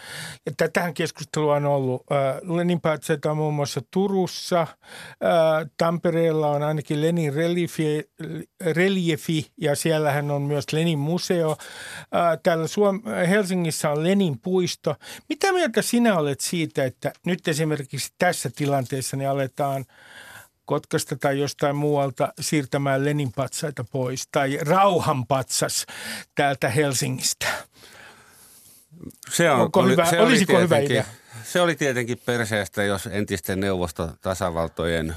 Ja tähän keskustelua on ollut. Äh, Lenin patsaita on muun muassa Turussa. Äh, Tampereella on ainakin Lenin reliefi, reliefi ja siellähän on myös Lenin museo. Äh, täällä Suom- Helsingissä on Lenin puisto. Mitä mieltä sinä olet siitä, että nyt esimerkiksi tässä tilanteessa ne aletaan – Kotkasta tai jostain muualta siirtämään Lenin patsaita pois tai rauhanpatsas täältä Helsingistä. Se on, Onko oli, hyvä, se olisiko oli hyvä idea? Se oli tietenkin perseestä, jos entisten neuvostotasavaltojen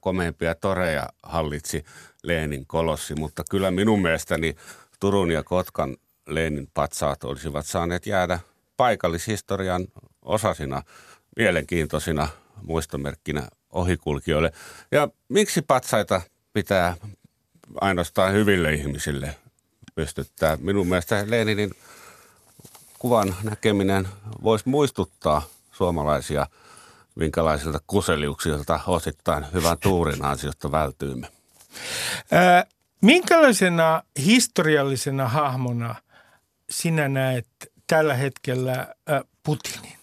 komeimpia toreja hallitsi Lenin kolossi, mutta kyllä minun mielestäni Turun ja Kotkan Lenin patsaat olisivat saaneet jäädä paikallishistorian osasina, mielenkiintoisina muistomerkkinä ohikulkijoille. Ja miksi patsaita pitää ainoastaan hyville ihmisille pystyttää? Minun mielestä Leninin kuvan näkeminen voisi muistuttaa suomalaisia, minkälaisilta kuseliuksilta osittain hyvän tuurin ansiosta vältyymme. Ää, minkälaisena historiallisena hahmona sinä näet tällä hetkellä Putinin?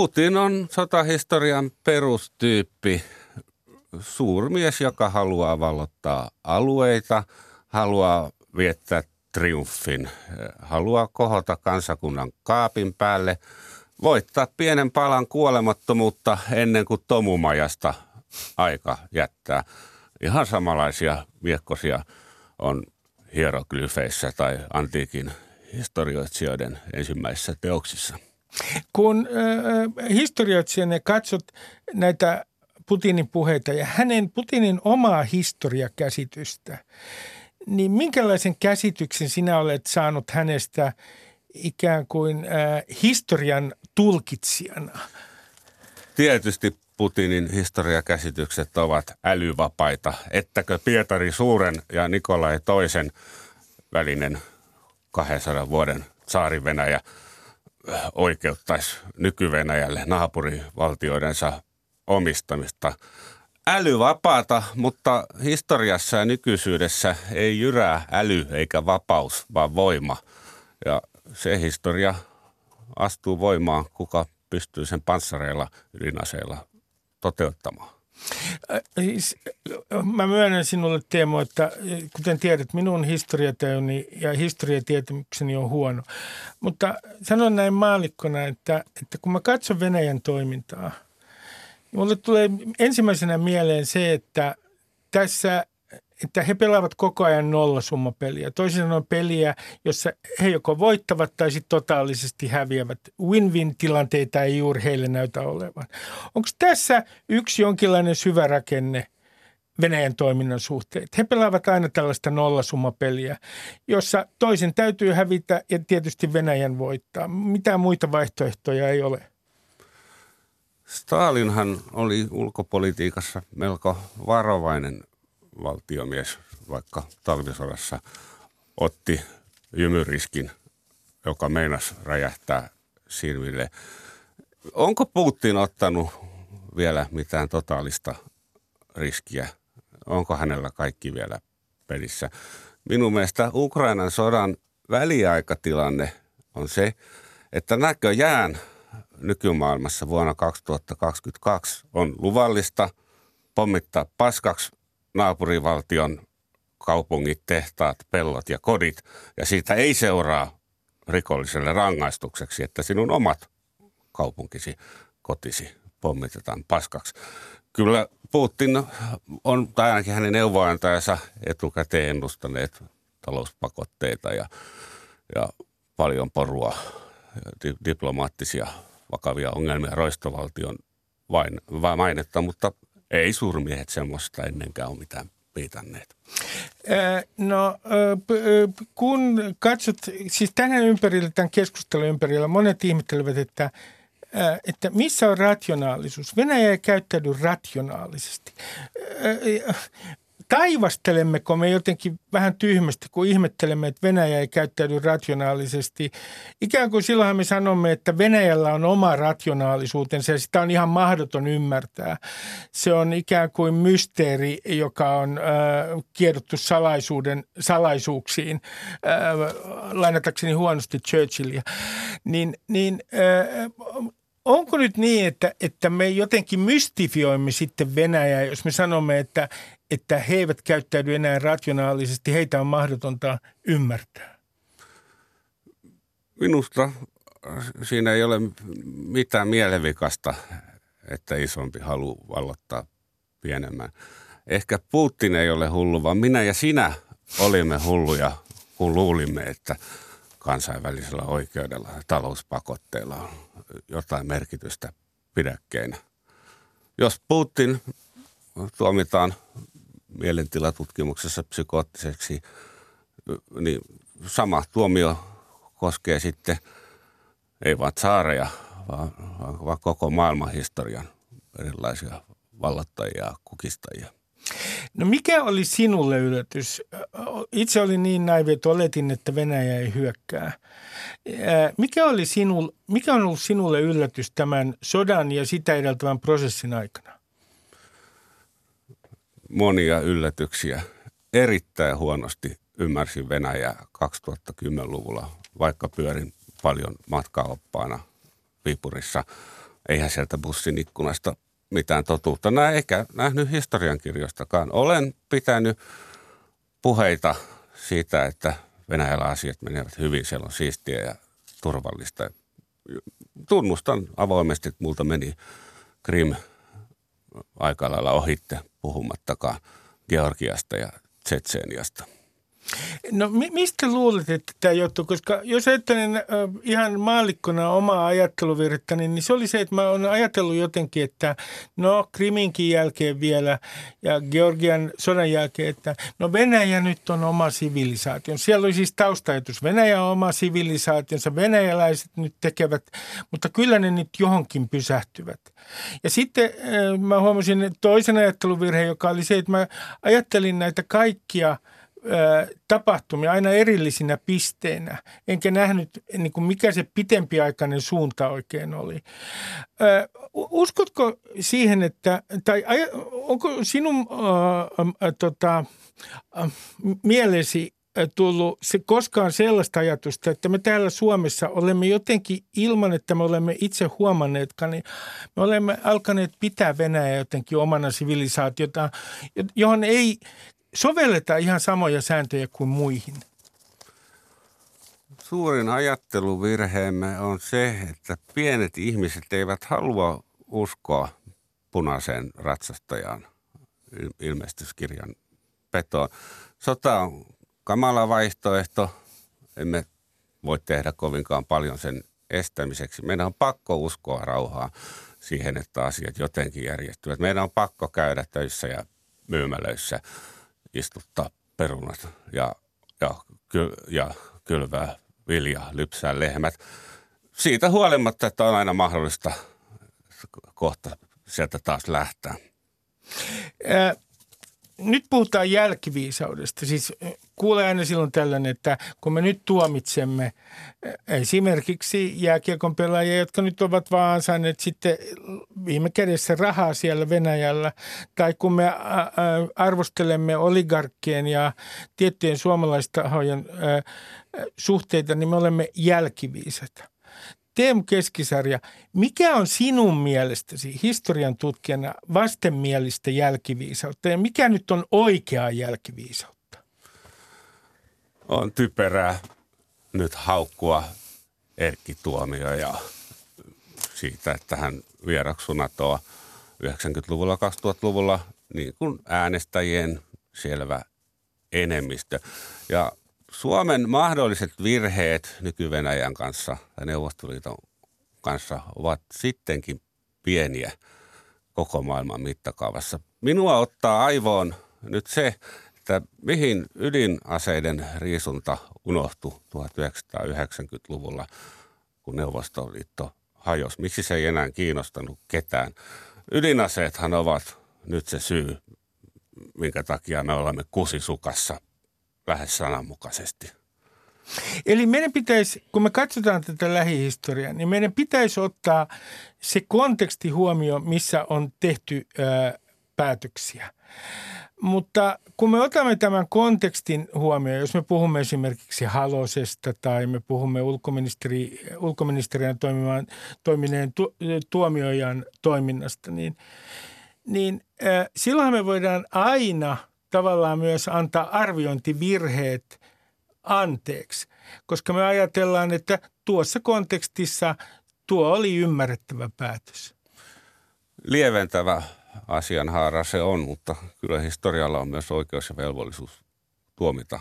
Putin on sotahistorian perustyyppi, suurmies, joka haluaa vallottaa alueita, haluaa viettää triumfin, haluaa kohota kansakunnan kaapin päälle, voittaa pienen palan kuolemattomuutta ennen kuin tomumajasta aika jättää. Ihan samanlaisia viekkosia on hieroglyfeissä tai antiikin historioitsijoiden ensimmäisissä teoksissa – kun äh, historioitsijana katsot näitä Putinin puheita ja hänen Putinin omaa historiakäsitystä, niin minkälaisen käsityksen sinä olet saanut hänestä ikään kuin äh, historian tulkitsijana? Tietysti Putinin historiakäsitykset ovat älyvapaita. Ettäkö Pietari Suuren ja Nikolai toisen välinen 200 vuoden saari Venäjä – oikeuttaisi nyky-Venäjälle naapurivaltioidensa omistamista. Älyvapaata, mutta historiassa ja nykyisyydessä ei jyrää äly eikä vapaus, vaan voima. Ja se historia astuu voimaan, kuka pystyy sen panssareilla ydinaseilla toteuttamaan. Siis, mä myönnän sinulle Teemo, että kuten tiedät, minun historiatajuni ja historiatietämykseni on huono. Mutta sanon näin maalikkona, että, että kun mä katson Venäjän toimintaa, niin mulle tulee ensimmäisenä mieleen se, että tässä että he pelaavat koko ajan nollasummapeliä. Toisin sanoen peliä, jossa he joko voittavat tai sitten totaalisesti häviävät. Win-win-tilanteita ei juuri heille näytä olevan. Onko tässä yksi jonkinlainen syvä rakenne Venäjän toiminnan suhteen? He pelaavat aina tällaista nollasummapeliä, jossa toisen täytyy hävitä ja tietysti Venäjän voittaa. Mitään muita vaihtoehtoja ei ole. Stalinhan oli ulkopolitiikassa melko varovainen valtiomies vaikka talvisodassa otti jymyriskin, joka meinasi räjähtää silmille. Onko Putin ottanut vielä mitään totaalista riskiä? Onko hänellä kaikki vielä pelissä? Minun mielestä Ukrainan sodan väliaikatilanne on se, että näköjään nykymaailmassa vuonna 2022 on luvallista pommittaa paskaksi naapurivaltion kaupungit, tehtaat, pellot ja kodit, ja siitä ei seuraa rikolliselle rangaistukseksi, että sinun omat kaupunkisi, kotisi pommitetaan paskaksi. Kyllä Putin on, tai ainakin hänen neuvoantajansa etukäteen ennustaneet talouspakotteita ja, ja paljon porua, di, diplomaattisia vakavia ongelmia roistovaltion vain, vain mainetta, mutta ei suurmiehet semmoista ennenkään ole mitään piitanneet. No kun katsot, siis tänään ympärillä, tämän keskustelun ympärillä, monet ihmettelevät, että että missä on rationaalisuus. Venäjä ei käyttäydy rationaalisesti taivastelemmeko me jotenkin vähän tyhmästi, kun ihmettelemme, että Venäjä ei käyttäydy rationaalisesti. Ikään kuin silloinhan me sanomme, että Venäjällä on oma rationaalisuutensa ja sitä on ihan mahdoton ymmärtää. Se on ikään kuin mysteeri, joka on äh, kiedottu salaisuuden, salaisuuksiin, äh, lainatakseni huonosti Churchillia. Niin, niin äh, onko nyt niin, että, että me jotenkin mystifioimme sitten Venäjää, jos me sanomme, että, että he eivät käyttäydy enää rationaalisesti, heitä on mahdotonta ymmärtää? Minusta siinä ei ole mitään mielevikasta, että isompi halu vallottaa pienemmän. Ehkä Putin ei ole hullu, vaan minä ja sinä olimme hulluja, kun luulimme, että kansainvälisellä oikeudella talouspakotteilla on jotain merkitystä pidäkkeinä. Jos Putin tuomitaan mielentilatutkimuksessa psykoottiseksi, niin sama tuomio koskee sitten ei vain saareja, vaan, vaan koko maailman historian erilaisia vallottajia ja kukistajia. No mikä oli sinulle yllätys? Itse olin niin naivi, että oletin, että Venäjä ei hyökkää. Mikä, oli sinul, mikä on ollut sinulle yllätys tämän sodan ja sitä edeltävän prosessin aikana? Monia yllätyksiä. Erittäin huonosti ymmärsin Venäjää 2010-luvulla, vaikka pyörin paljon matkaoppaana Viipurissa. Eihän sieltä bussin ikkunasta mitään totuutta näe, eikä nähnyt historiankirjoistakaan. Olen pitänyt puheita siitä, että Venäjällä asiat menevät hyvin, siellä on siistiä ja turvallista. Tunnustan avoimesti, että multa meni Krim aika lailla ohitte, puhumattakaan Georgiasta ja Tsetseeniasta – No mi- mistä luulet, että tämä johtuu? Koska jos ajattelen äh, ihan maallikkona omaa ajatteluvirrettä, niin, niin se oli se, että mä oon ajatellut jotenkin, että no Kriminkin jälkeen vielä ja Georgian sodan jälkeen, että no Venäjä nyt on oma sivilisaatio. Siellä oli siis taustajatus. Venäjä on oma sivilisaationsa, venäjäläiset nyt tekevät, mutta kyllä ne nyt johonkin pysähtyvät. Ja sitten äh, mä huomasin toisen ajatteluvirheen, joka oli se, että mä ajattelin näitä kaikkia – tapahtumia aina erillisinä pisteinä, enkä nähnyt, niin kuin mikä se pitempiaikainen suunta oikein oli. Uskotko siihen, että, tai onko sinun äh, tota, mielesi tullut se koskaan sellaista ajatusta, että me täällä Suomessa olemme jotenkin ilman, että me olemme itse huomanneetkaan, niin me olemme alkaneet pitää Venäjä jotenkin omana sivilisaatiota, johon ei sovelletaan ihan samoja sääntöjä kuin muihin? Suurin ajatteluvirheemme on se, että pienet ihmiset eivät halua uskoa punaiseen ratsastajaan ilmestyskirjan petoon. Sota on kamala vaihtoehto. Emme voi tehdä kovinkaan paljon sen estämiseksi. Meidän on pakko uskoa rauhaa siihen, että asiat jotenkin järjestyvät. Meidän on pakko käydä töissä ja myymälöissä istuttaa perunat ja, ja, ky, ja kylvää vilja, lypsää lehmät. Siitä huolimatta, että on aina mahdollista kohta sieltä taas lähteä. Ää, nyt puhutaan jälkiviisaudesta. Siis kuulee aina silloin tällainen, että kun me nyt tuomitsemme esimerkiksi jääkiekon pelaajia, jotka nyt ovat vaan ansainneet sitten viime kädessä rahaa siellä Venäjällä, tai kun me arvostelemme oligarkkien ja tiettyjen suomalaistahojen suhteita, niin me olemme jälkiviisata. Teemu Keskisarja, mikä on sinun mielestäsi historian tutkijana vastenmielistä jälkiviisautta ja mikä nyt on oikeaa jälkiviisautta? On typerää nyt haukkua Erkki Tuomio ja siitä, että hän vieraksui NATOa 90-luvulla, 2000-luvulla niin kuin äänestäjien selvä enemmistö. Ja Suomen mahdolliset virheet nyky-Venäjän kanssa ja Neuvostoliiton kanssa ovat sittenkin pieniä koko maailman mittakaavassa. Minua ottaa aivoon nyt se, että mihin ydinaseiden riisunta unohtui 1990-luvulla, kun Neuvostoliitto hajosi. Miksi se ei enää kiinnostanut ketään? Ydinaseethan ovat nyt se syy, minkä takia me olemme kusisukassa lähes sananmukaisesti. Eli meidän pitäisi, kun me katsotaan tätä lähihistoriaa, niin meidän pitäisi ottaa se konteksti huomioon, missä on tehty ää, päätöksiä. Mutta kun me otamme tämän kontekstin huomioon, jos me puhumme esimerkiksi Halosesta tai me puhumme ulkoministeri, ulkoministeriön toimimaan, toimineen tu, tuomiojan toiminnasta, niin, niin äh, silloin me voidaan aina tavallaan myös antaa arviointivirheet anteeksi, koska me ajatellaan, että tuossa kontekstissa tuo oli ymmärrettävä päätös. Lieventävä asianhaara se on, mutta kyllä historialla on myös oikeus ja velvollisuus tuomita,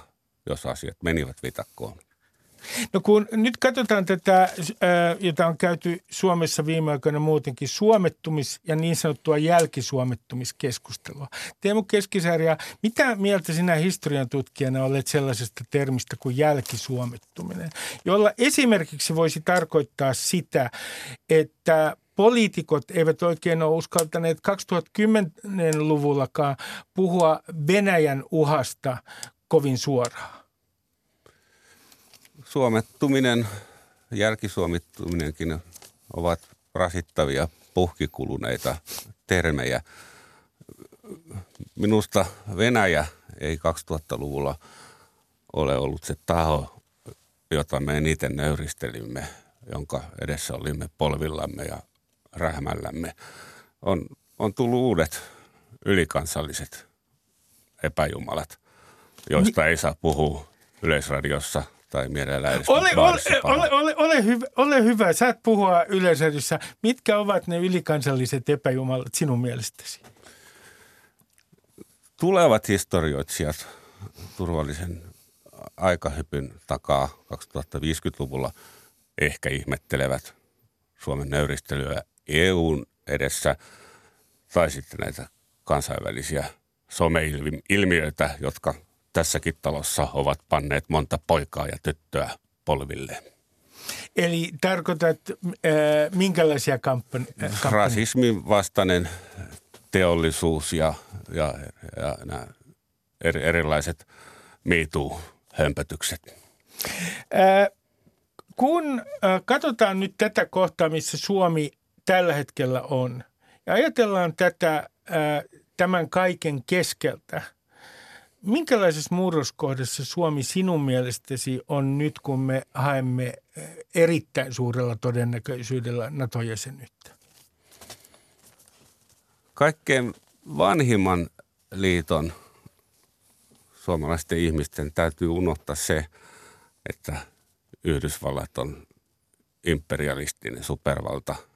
jos asiat menivät vitakkoon. No kun nyt katsotaan tätä, jota on käyty Suomessa viime aikoina muutenkin, suomettumis- ja niin sanottua jälkisuomettumiskeskustelua. Teemu Keskisarja, mitä mieltä sinä historian tutkijana olet sellaisesta termistä kuin jälkisuomettuminen, jolla esimerkiksi voisi tarkoittaa sitä, että poliitikot eivät oikein ole uskaltaneet 2010-luvullakaan puhua Venäjän uhasta kovin suoraan. Suomettuminen, jälkisuomittuminenkin ovat rasittavia puhkikuluneita termejä. Minusta Venäjä ei 2000-luvulla ole ollut se taho, jota me eniten nöyristelimme, jonka edessä olimme polvillamme ja rähmällämme, on, on tullut uudet ylikansalliset epäjumalat, joista ei saa puhua yleisradiossa tai mielellään edes ole, ole, ole, ole, ole, hyvä, ole hyvä, saat puhua yleisradiossa. Mitkä ovat ne ylikansalliset epäjumalat sinun mielestäsi? Tulevat historioitsijat turvallisen aikahypyn takaa 2050-luvulla ehkä ihmettelevät Suomen nöyristelyä EUn edessä tai sitten näitä kansainvälisiä someilmiöitä, jotka tässäkin talossa ovat panneet monta poikaa ja tyttöä polville. Eli tarkoitat äh, minkälaisia kampanjoita? Äh, Rasismin vastainen teollisuus ja, ja, ja nämä eri, erilaiset MeToo-hömpötykset. Äh, kun äh, katsotaan nyt tätä kohtaa, missä Suomi tällä hetkellä on. Ja ajatellaan tätä tämän kaiken keskeltä. Minkälaisessa murroskohdassa Suomi sinun mielestäsi on nyt, kun me haemme erittäin suurella todennäköisyydellä NATO-jäsenyyttä? Kaikkein vanhimman liiton suomalaisten ihmisten täytyy unohtaa se, että Yhdysvallat on imperialistinen supervalta –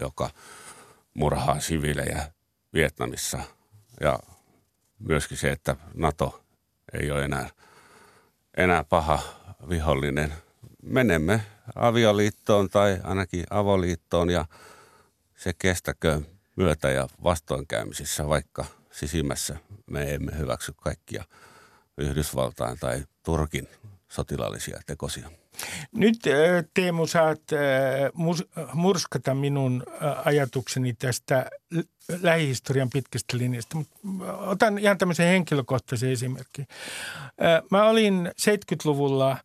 joka murhaa siviilejä Vietnamissa. Ja myöskin se, että NATO ei ole enää, enää paha vihollinen. Menemme avioliittoon tai ainakin avoliittoon ja se kestäkö myötä- ja vastoinkäymisissä, vaikka sisimmässä me emme hyväksy kaikkia Yhdysvaltain tai Turkin sotilaallisia tekosia. Nyt Teemu saat murskata minun ajatukseni tästä lähihistorian pitkästä linjasta. Otan ihan tämmöisen henkilökohtaisen esimerkin. Mä olin 70-luvulla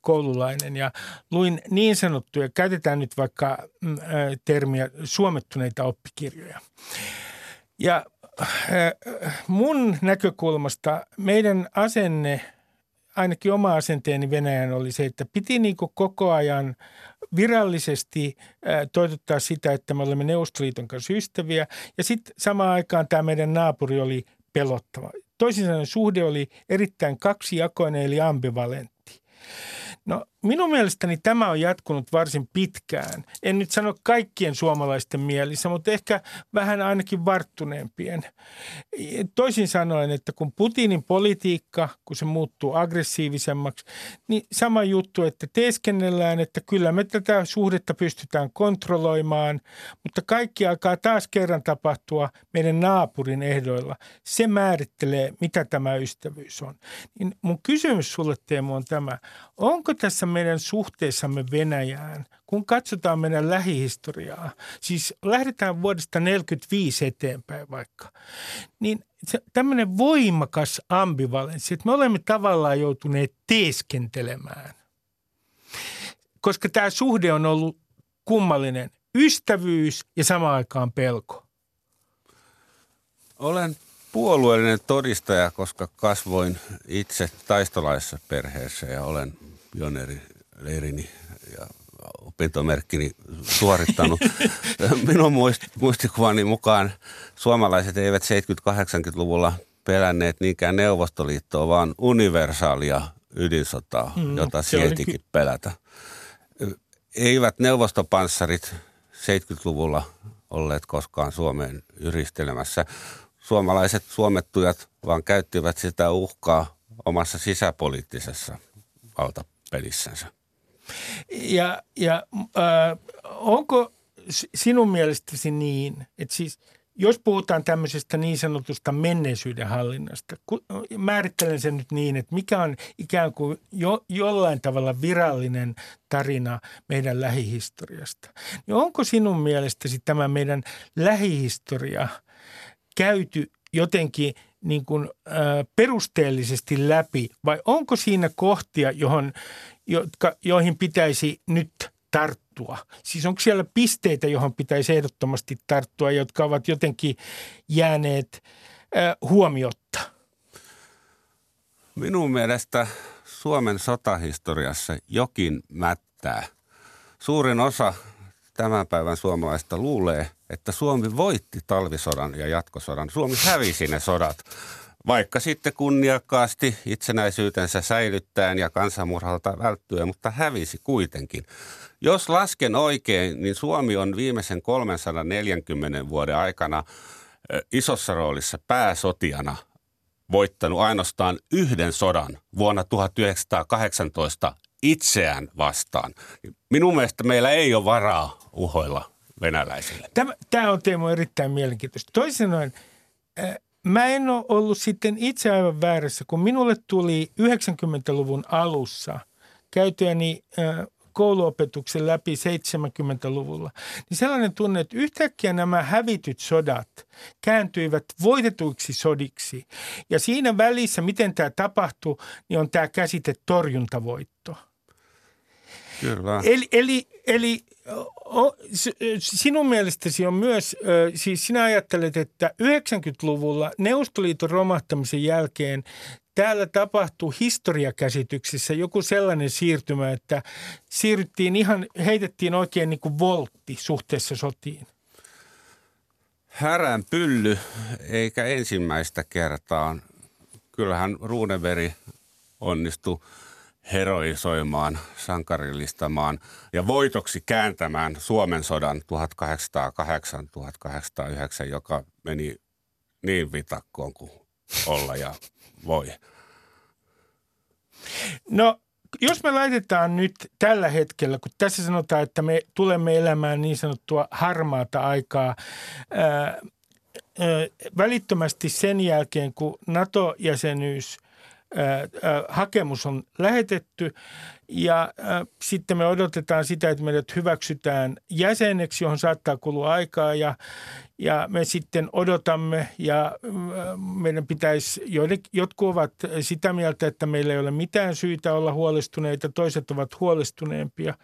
koululainen ja luin niin sanottuja, käytetään nyt vaikka mm, termiä suomettuneita oppikirjoja. Ja mun näkökulmasta meidän asenne – ainakin oma asenteeni Venäjän oli se, että piti niin koko ajan virallisesti toitottaa sitä, että me olemme Neuvostoliiton kanssa ystäviä. Ja sitten samaan aikaan tämä meidän naapuri oli pelottava. Toisin sanoen suhde oli erittäin kaksijakoinen eli ambivalentti. No minun mielestäni tämä on jatkunut varsin pitkään. En nyt sano kaikkien suomalaisten mielissä, mutta ehkä vähän ainakin varttuneempien. Toisin sanoen, että kun Putinin politiikka, kun se muuttuu aggressiivisemmaksi, niin sama juttu, että teeskennellään, että kyllä me tätä suhdetta pystytään kontrolloimaan, mutta kaikki alkaa taas kerran tapahtua meidän naapurin ehdoilla. Se määrittelee, mitä tämä ystävyys on. Niin mun kysymys sulle Teemu on tämä, onko tässä meidän suhteessamme Venäjään, kun katsotaan meidän lähihistoriaa, siis lähdetään vuodesta 1945 eteenpäin vaikka, niin tämmöinen voimakas ambivalenssi, että me olemme tavallaan joutuneet teeskentelemään. Koska tämä suhde on ollut kummallinen ystävyys ja samaan aikaan pelko. Olen puolueellinen todistaja, koska kasvoin itse taistolaisessa perheessä ja olen pioneerileirini ja opintomerkkini suorittanut. Minun muistikuvani mukaan suomalaiset eivät 70-80-luvulla pelänneet niinkään Neuvostoliittoa, vaan universaalia ydinsotaa, mm, jota sietikin pelätä. Eivät neuvostopanssarit 70-luvulla olleet koskaan Suomeen yristelemässä suomalaiset suomettujat vaan käyttivät sitä uhkaa omassa sisäpoliittisessa valtapelissänsä. Ja, ja äh, onko sinun mielestäsi niin, että siis jos puhutaan tämmöisestä niin sanotusta menneisyyden hallinnasta, määrittelen sen nyt niin, että mikä on ikään kuin jo, jollain tavalla virallinen tarina meidän lähihistoriasta, niin onko sinun mielestäsi tämä meidän lähihistoria – käyty jotenkin niin kuin, ä, perusteellisesti läpi vai onko siinä kohtia, johon, jotka, joihin pitäisi nyt tarttua? Siis onko siellä pisteitä, johon pitäisi ehdottomasti tarttua, jotka ovat jotenkin jääneet ä, huomiotta? Minun mielestä Suomen sotahistoriassa jokin mättää. Suurin osa tämän päivän suomalaista luulee, että Suomi voitti talvisodan ja jatkosodan. Suomi hävisi ne sodat, vaikka sitten kunniakkaasti itsenäisyytensä säilyttäen ja kansanmurhalta välttyen, mutta hävisi kuitenkin. Jos lasken oikein, niin Suomi on viimeisen 340 vuoden aikana isossa roolissa pääsotiana voittanut ainoastaan yhden sodan vuonna 1918 itseään vastaan. Minun mielestä meillä ei ole varaa uhoilla venäläisille. Tämä, tämä on Teemu erittäin mielenkiintoista. Toisin sanoen, äh, mä en ole ollut sitten itse aivan väärässä, kun minulle tuli 90-luvun alussa käytyäni äh, kouluopetuksen läpi 70-luvulla, niin sellainen tunne, että yhtäkkiä nämä hävityt sodat kääntyivät voitetuiksi sodiksi. Ja siinä välissä, miten tämä tapahtuu, niin on tämä käsite torjuntavoitto. Kyllä. Eli, eli, eli sinun mielestäsi on myös, siis sinä ajattelet, että 90-luvulla Neuvostoliiton romahtamisen jälkeen täällä tapahtuu historiakäsityksissä joku sellainen siirtymä, että siirryttiin ihan, heitettiin oikein niin kuin voltti suhteessa sotiin. Härän pylly, eikä ensimmäistä kertaa. Kyllähän Ruuneveri onnistui heroisoimaan, sankarillistamaan ja voitoksi kääntämään Suomen sodan 1808-1809, joka meni niin vitakkoon kuin olla ja voi. No jos me laitetaan nyt tällä hetkellä, kun tässä sanotaan, että me tulemme elämään niin sanottua harmaata aikaa, ää, välittömästi sen jälkeen, kun NATO-jäsenyys hakemus on lähetetty ja sitten me odotetaan sitä, että meidät hyväksytään jäseneksi, johon saattaa kulua aikaa ja, ja me sitten odotamme ja meidän pitäisi, jotkut ovat sitä mieltä, että meillä ei ole mitään syytä olla huolestuneita, toiset ovat huolestuneempia.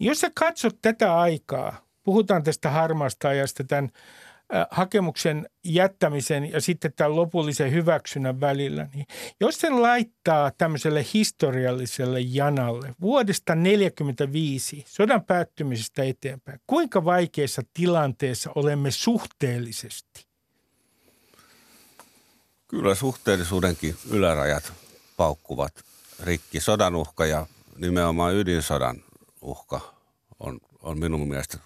Jos sä katsot tätä aikaa, puhutaan tästä harmaasta ajasta tämän hakemuksen jättämisen ja sitten tämän lopullisen hyväksynnän välillä, niin jos sen laittaa tämmöiselle historialliselle janalle vuodesta 1945 sodan päättymisestä eteenpäin, kuinka vaikeassa tilanteessa olemme suhteellisesti? Kyllä suhteellisuudenkin ylärajat paukkuvat rikki. Sodan uhka ja nimenomaan ydinsodan uhka on, on minun mielestä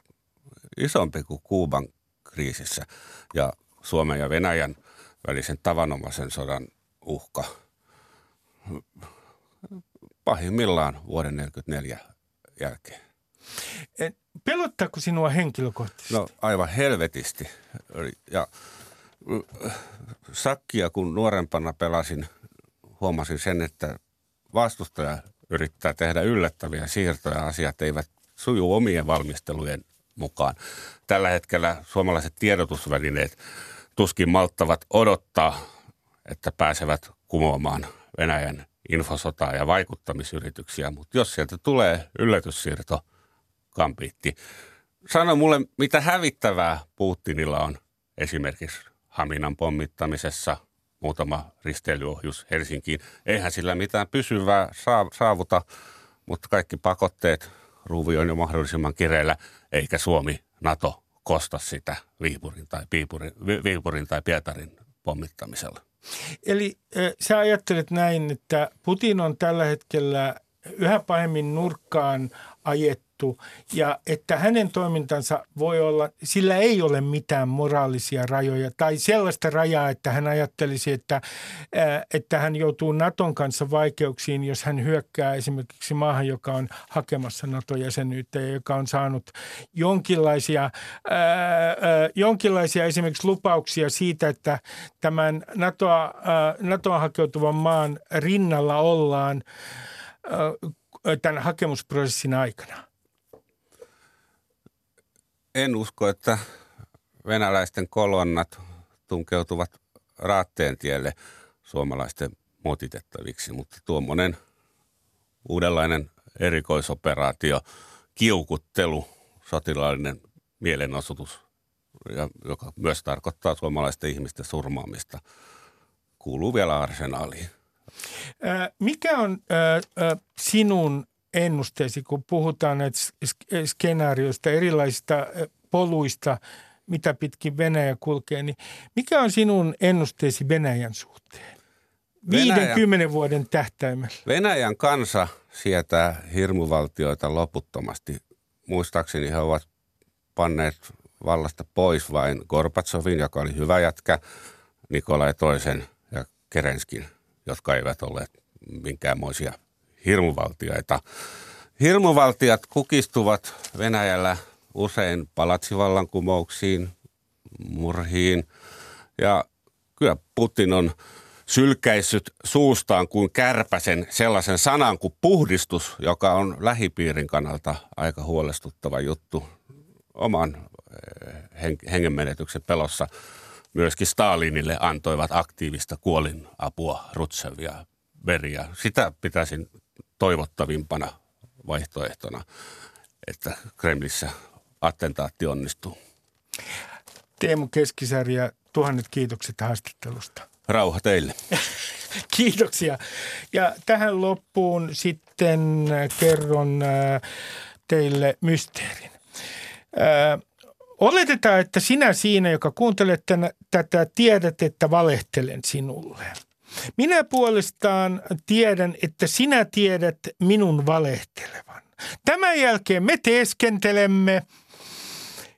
isompi kuin Kuuban kriisissä ja Suomen ja Venäjän välisen tavanomaisen sodan uhka pahimmillaan vuoden 1944 jälkeen. Pelottaako sinua henkilökohtaisesti? No aivan helvetisti. Ja sakkia kun nuorempana pelasin, huomasin sen, että vastustaja yrittää tehdä yllättäviä siirtoja. Asiat eivät suju omien valmistelujen mukaan. Tällä hetkellä suomalaiset tiedotusvälineet tuskin malttavat odottaa, että pääsevät kumoamaan Venäjän infosotaa ja vaikuttamisyrityksiä, mutta jos sieltä tulee yllätyssiirto, kampiitti. Sano mulle, mitä hävittävää Putinilla on esimerkiksi Haminan pommittamisessa, muutama risteilyohjus Helsinkiin. Eihän sillä mitään pysyvää saavuta, mutta kaikki pakotteet ruuvi on jo mahdollisimman kireellä, eikä Suomi, NATO kosta sitä Viipurin tai, Piipurin, Viipurin tai Pietarin pommittamisella. Eli sä ajattelet näin, että Putin on tällä hetkellä yhä pahemmin nurkkaan ajettu tuomittu ja että hänen toimintansa voi olla, sillä ei ole mitään moraalisia rajoja tai sellaista rajaa, että hän ajattelisi, että, että hän joutuu Naton kanssa vaikeuksiin, jos hän hyökkää esimerkiksi maahan, joka on hakemassa NATO-jäsenyyttä ja joka on saanut jonkinlaisia, ää, jonkinlaisia esimerkiksi lupauksia siitä, että tämän NATOa, ää, NATOa hakeutuvan maan rinnalla ollaan tämän hakemusprosessin aikana en usko, että venäläisten kolonnat tunkeutuvat raatteen tielle suomalaisten motitettaviksi, mutta tuommoinen uudenlainen erikoisoperaatio, kiukuttelu, sotilaallinen mielenosoitus, joka myös tarkoittaa suomalaisten ihmisten surmaamista, kuuluu vielä arsenaaliin. Mikä on sinun ennusteesi, kun puhutaan näistä skenaarioista, erilaisista poluista, mitä pitkin Venäjä kulkee, niin mikä on sinun ennusteesi Venäjän suhteen? 50 Venäjän, vuoden tähtäimellä. Venäjän kansa sietää hirmuvaltioita loputtomasti. Muistaakseni he ovat panneet vallasta pois vain Gorbatsovin, joka oli hyvä jätkä, Nikolai toisen ja Kerenskin, jotka eivät olleet minkäänmoisia hirmuvaltioita. Hirmuvaltiot kukistuvat Venäjällä usein palatsivallankumouksiin, murhiin ja kyllä Putin on sylkäissyt suustaan kuin kärpäsen sellaisen sanan kuin puhdistus, joka on lähipiirin kannalta aika huolestuttava juttu oman eh, hengenmenetyksen pelossa. Myöskin Stalinille antoivat aktiivista kuolinapua, rutsevia veriä. Sitä pitäisin toivottavimpana vaihtoehtona, että Kremlissä attentaatti onnistuu. Teemu Keskisarja, tuhannet kiitokset haastattelusta. Rauha teille. Kiitoksia. Ja tähän loppuun sitten kerron äh, teille mysteerin. Äh, oletetaan, että sinä siinä, joka kuuntelet tätä, tiedät, että valehtelen sinulle – minä puolestaan tiedän, että sinä tiedät minun valehtelevan. Tämän jälkeen me teeskentelemme,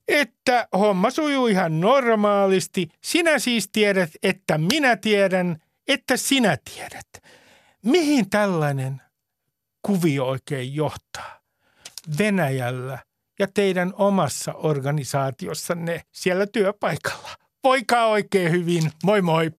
että homma sujuu ihan normaalisti. Sinä siis tiedät, että minä tiedän, että sinä tiedät. Mihin tällainen kuvio oikein johtaa? Venäjällä ja teidän omassa organisaatiossanne siellä työpaikalla. Voikaa oikein hyvin. Moi moi!